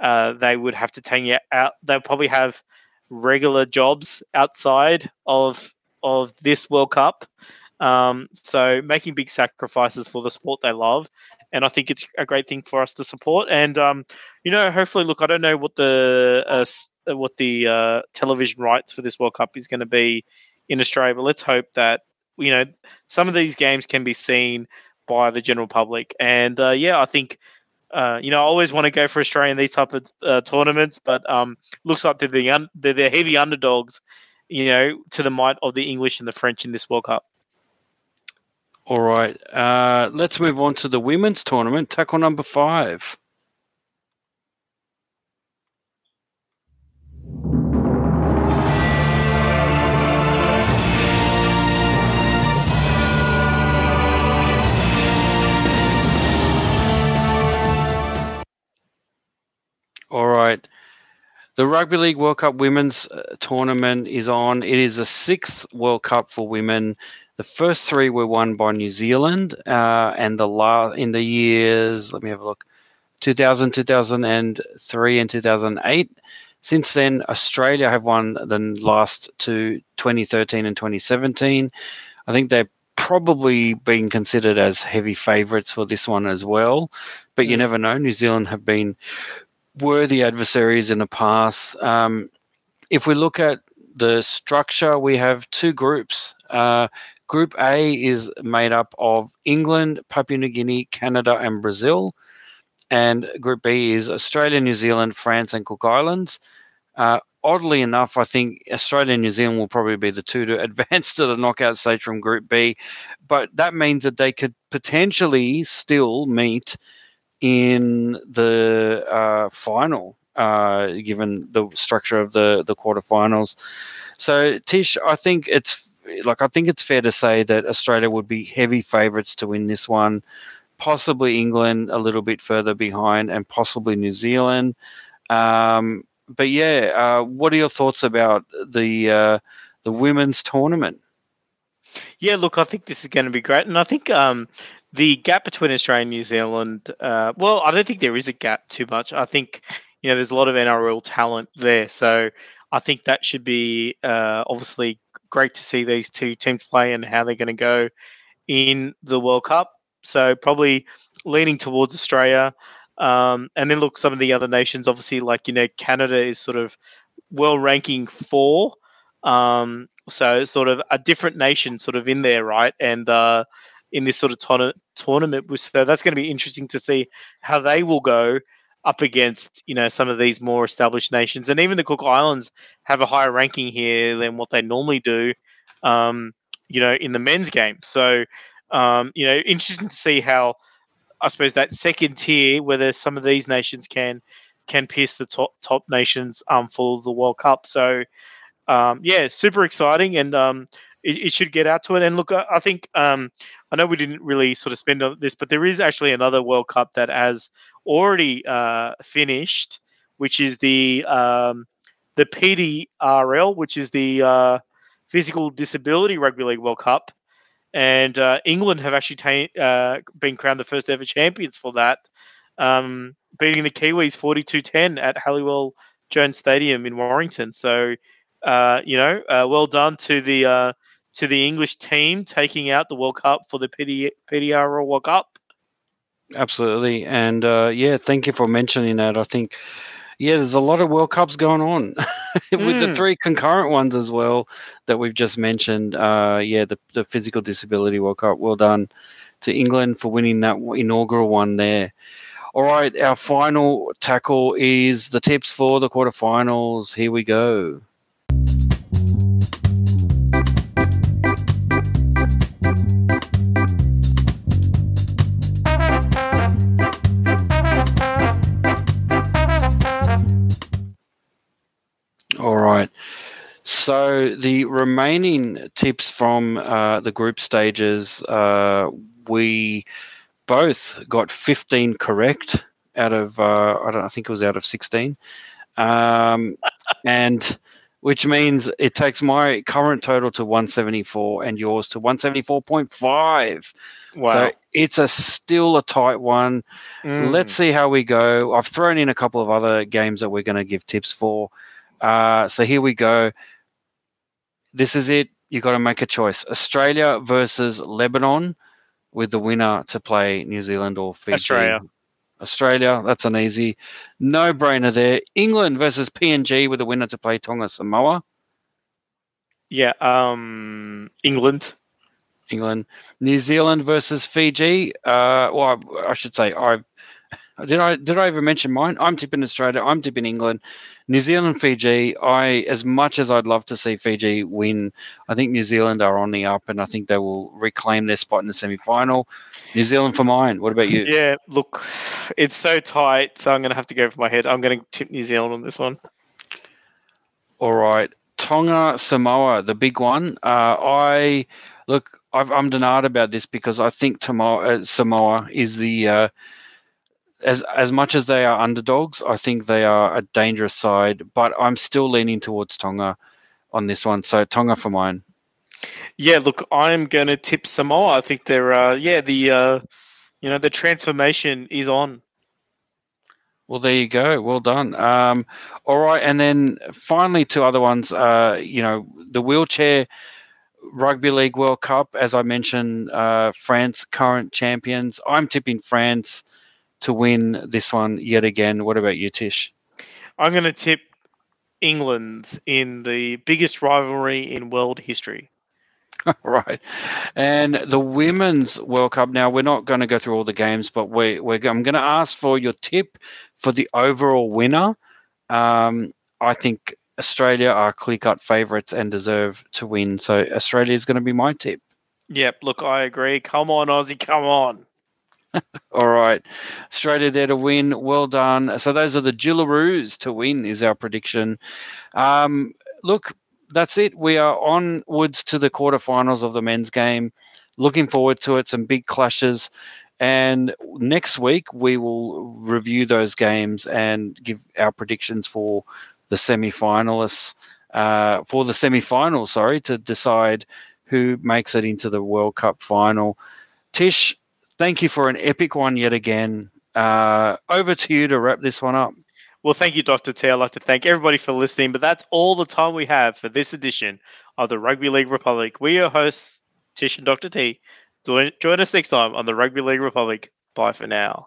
uh, they would have to take out. They'll probably have regular jobs outside of of this World Cup. Um, so making big sacrifices for the sport they love and I think it's a great thing for us to support. And um, you know, hopefully, look, I don't know what the uh, what the uh, television rights for this World Cup is going to be in Australia, but let's hope that you know some of these games can be seen by the general public. And uh, yeah, I think. Uh, you know, I always want to go for Australia in these type of uh, tournaments, but um, looks like they're the un- they're the heavy underdogs, you know, to the might of the English and the French in this World Cup. All right. Uh, let's move on to the women's tournament, tackle number five. All right. The Rugby League World Cup Women's uh, Tournament is on. It is the sixth World Cup for women the first three were won by New Zealand, uh, and the last in the years, let me have a look, 2000, 2003, and 2008. Since then, Australia have won the last two, 2013 and 2017. I think they're probably being considered as heavy favourites for this one as well. But you never know. New Zealand have been worthy adversaries in the past. Um, if we look at the structure, we have two groups. Uh, Group A is made up of England, Papua New Guinea, Canada, and Brazil. And Group B is Australia, New Zealand, France, and Cook Islands. Uh, oddly enough, I think Australia and New Zealand will probably be the two to advance to the knockout stage from Group B. But that means that they could potentially still meet in the uh, final, uh, given the structure of the the quarterfinals. So, Tish, I think it's like I think it's fair to say that Australia would be heavy favourites to win this one. Possibly England a little bit further behind, and possibly New Zealand. Um, but yeah, uh, what are your thoughts about the uh, the women's tournament? Yeah, look, I think this is going to be great, and I think um, the gap between Australia and New Zealand. Uh, well, I don't think there is a gap too much. I think you know there's a lot of NRL talent there, so I think that should be uh, obviously great to see these two teams play and how they're going to go in the World Cup. So probably leaning towards Australia. Um, and then look, some of the other nations, obviously, like, you know, Canada is sort of well ranking four. Um, so sort of a different nation sort of in there, right? And uh, in this sort of ton- tournament. Was so that's going to be interesting to see how they will go up against you know some of these more established nations, and even the Cook Islands have a higher ranking here than what they normally do. Um, you know, in the men's game. So, um, you know, interesting to see how I suppose that second tier, whether some of these nations can can pierce the top top nations um, for the World Cup. So, um, yeah, super exciting, and um, it, it, should get out to it. And look, I, I think um, I know we didn't really sort of spend on this, but there is actually another World Cup that has already uh, finished, which is the um, the PDRL, which is the uh, Physical Disability Rugby League World Cup, and uh, England have actually ta- uh, been crowned the first ever champions for that, um, beating the Kiwis 42-10 at Halliwell Jones Stadium in Warrington. So, uh, you know, uh, well done to the to the English team taking out the World Cup for the PD- PDRL World Cup. Absolutely, and uh, yeah, thank you for mentioning that. I think yeah, there's a lot of World Cups going on with mm. the three concurrent ones as well that we've just mentioned. Uh, yeah, the, the Physical Disability World Cup. Well done to England for winning that inaugural one there. All right, our final tackle is the tips for the quarterfinals. Here we go. All right. So the remaining tips from uh, the group stages, uh, we both got 15 correct out of uh, I don't I think it was out of 16, um, and which means it takes my current total to 174 and yours to 174.5. Wow. So it's a still a tight one. Mm. Let's see how we go. I've thrown in a couple of other games that we're going to give tips for. Uh, so here we go. This is it. You've got to make a choice: Australia versus Lebanon, with the winner to play New Zealand or Fiji. Australia. Australia, that's an easy no-brainer there. England versus PNG with the winner to play Tonga Samoa. Yeah, um, England. England. New Zealand versus Fiji. Uh, well, I should say I've did I did I ever mention mine? I'm tipping Australia. I'm tipping England. New Zealand, Fiji. I, as much as I'd love to see Fiji win, I think New Zealand are on the up, and I think they will reclaim their spot in the semi-final. New Zealand for mine. What about you? Yeah, look, it's so tight, so I'm going to have to go for my head. I'm going to tip New Zealand on this one. All right, Tonga, Samoa, the big one. Uh, I look. i am denied about this because I think Samoa, uh, Samoa is the uh, as as much as they are underdogs, I think they are a dangerous side. But I'm still leaning towards Tonga on this one. So Tonga for mine. Yeah, look, I'm going to tip Samoa. I think they're uh, yeah the uh, you know the transformation is on. Well, there you go. Well done. Um, all right, and then finally, two other ones. Uh, you know, the wheelchair rugby league World Cup, as I mentioned, uh, France current champions. I'm tipping France to win this one yet again. What about you, Tish? I'm going to tip England in the biggest rivalry in world history. right. And the Women's World Cup. Now, we're not going to go through all the games, but we, we're, I'm going to ask for your tip for the overall winner. Um, I think Australia are clear cut favourites and deserve to win. So, Australia is going to be my tip. Yep. Look, I agree. Come on, Aussie. Come on. All right. Australia there to win. Well done. So those are the Jillaroos to win, is our prediction. Um, look, that's it. We are onwards to the quarterfinals of the men's game. Looking forward to it. Some big clashes. And next week, we will review those games and give our predictions for the semi finalists, uh, for the semi final, sorry, to decide who makes it into the World Cup final. Tish, thank you for an epic one yet again. Uh, over to you to wrap this one up. Well, thank you, Dr. T. I'd like to thank everybody for listening, but that's all the time we have for this edition of the Rugby League Republic. We are your hosts, Tish and Dr. T. Join us next time on the Rugby League Republic. Bye for now.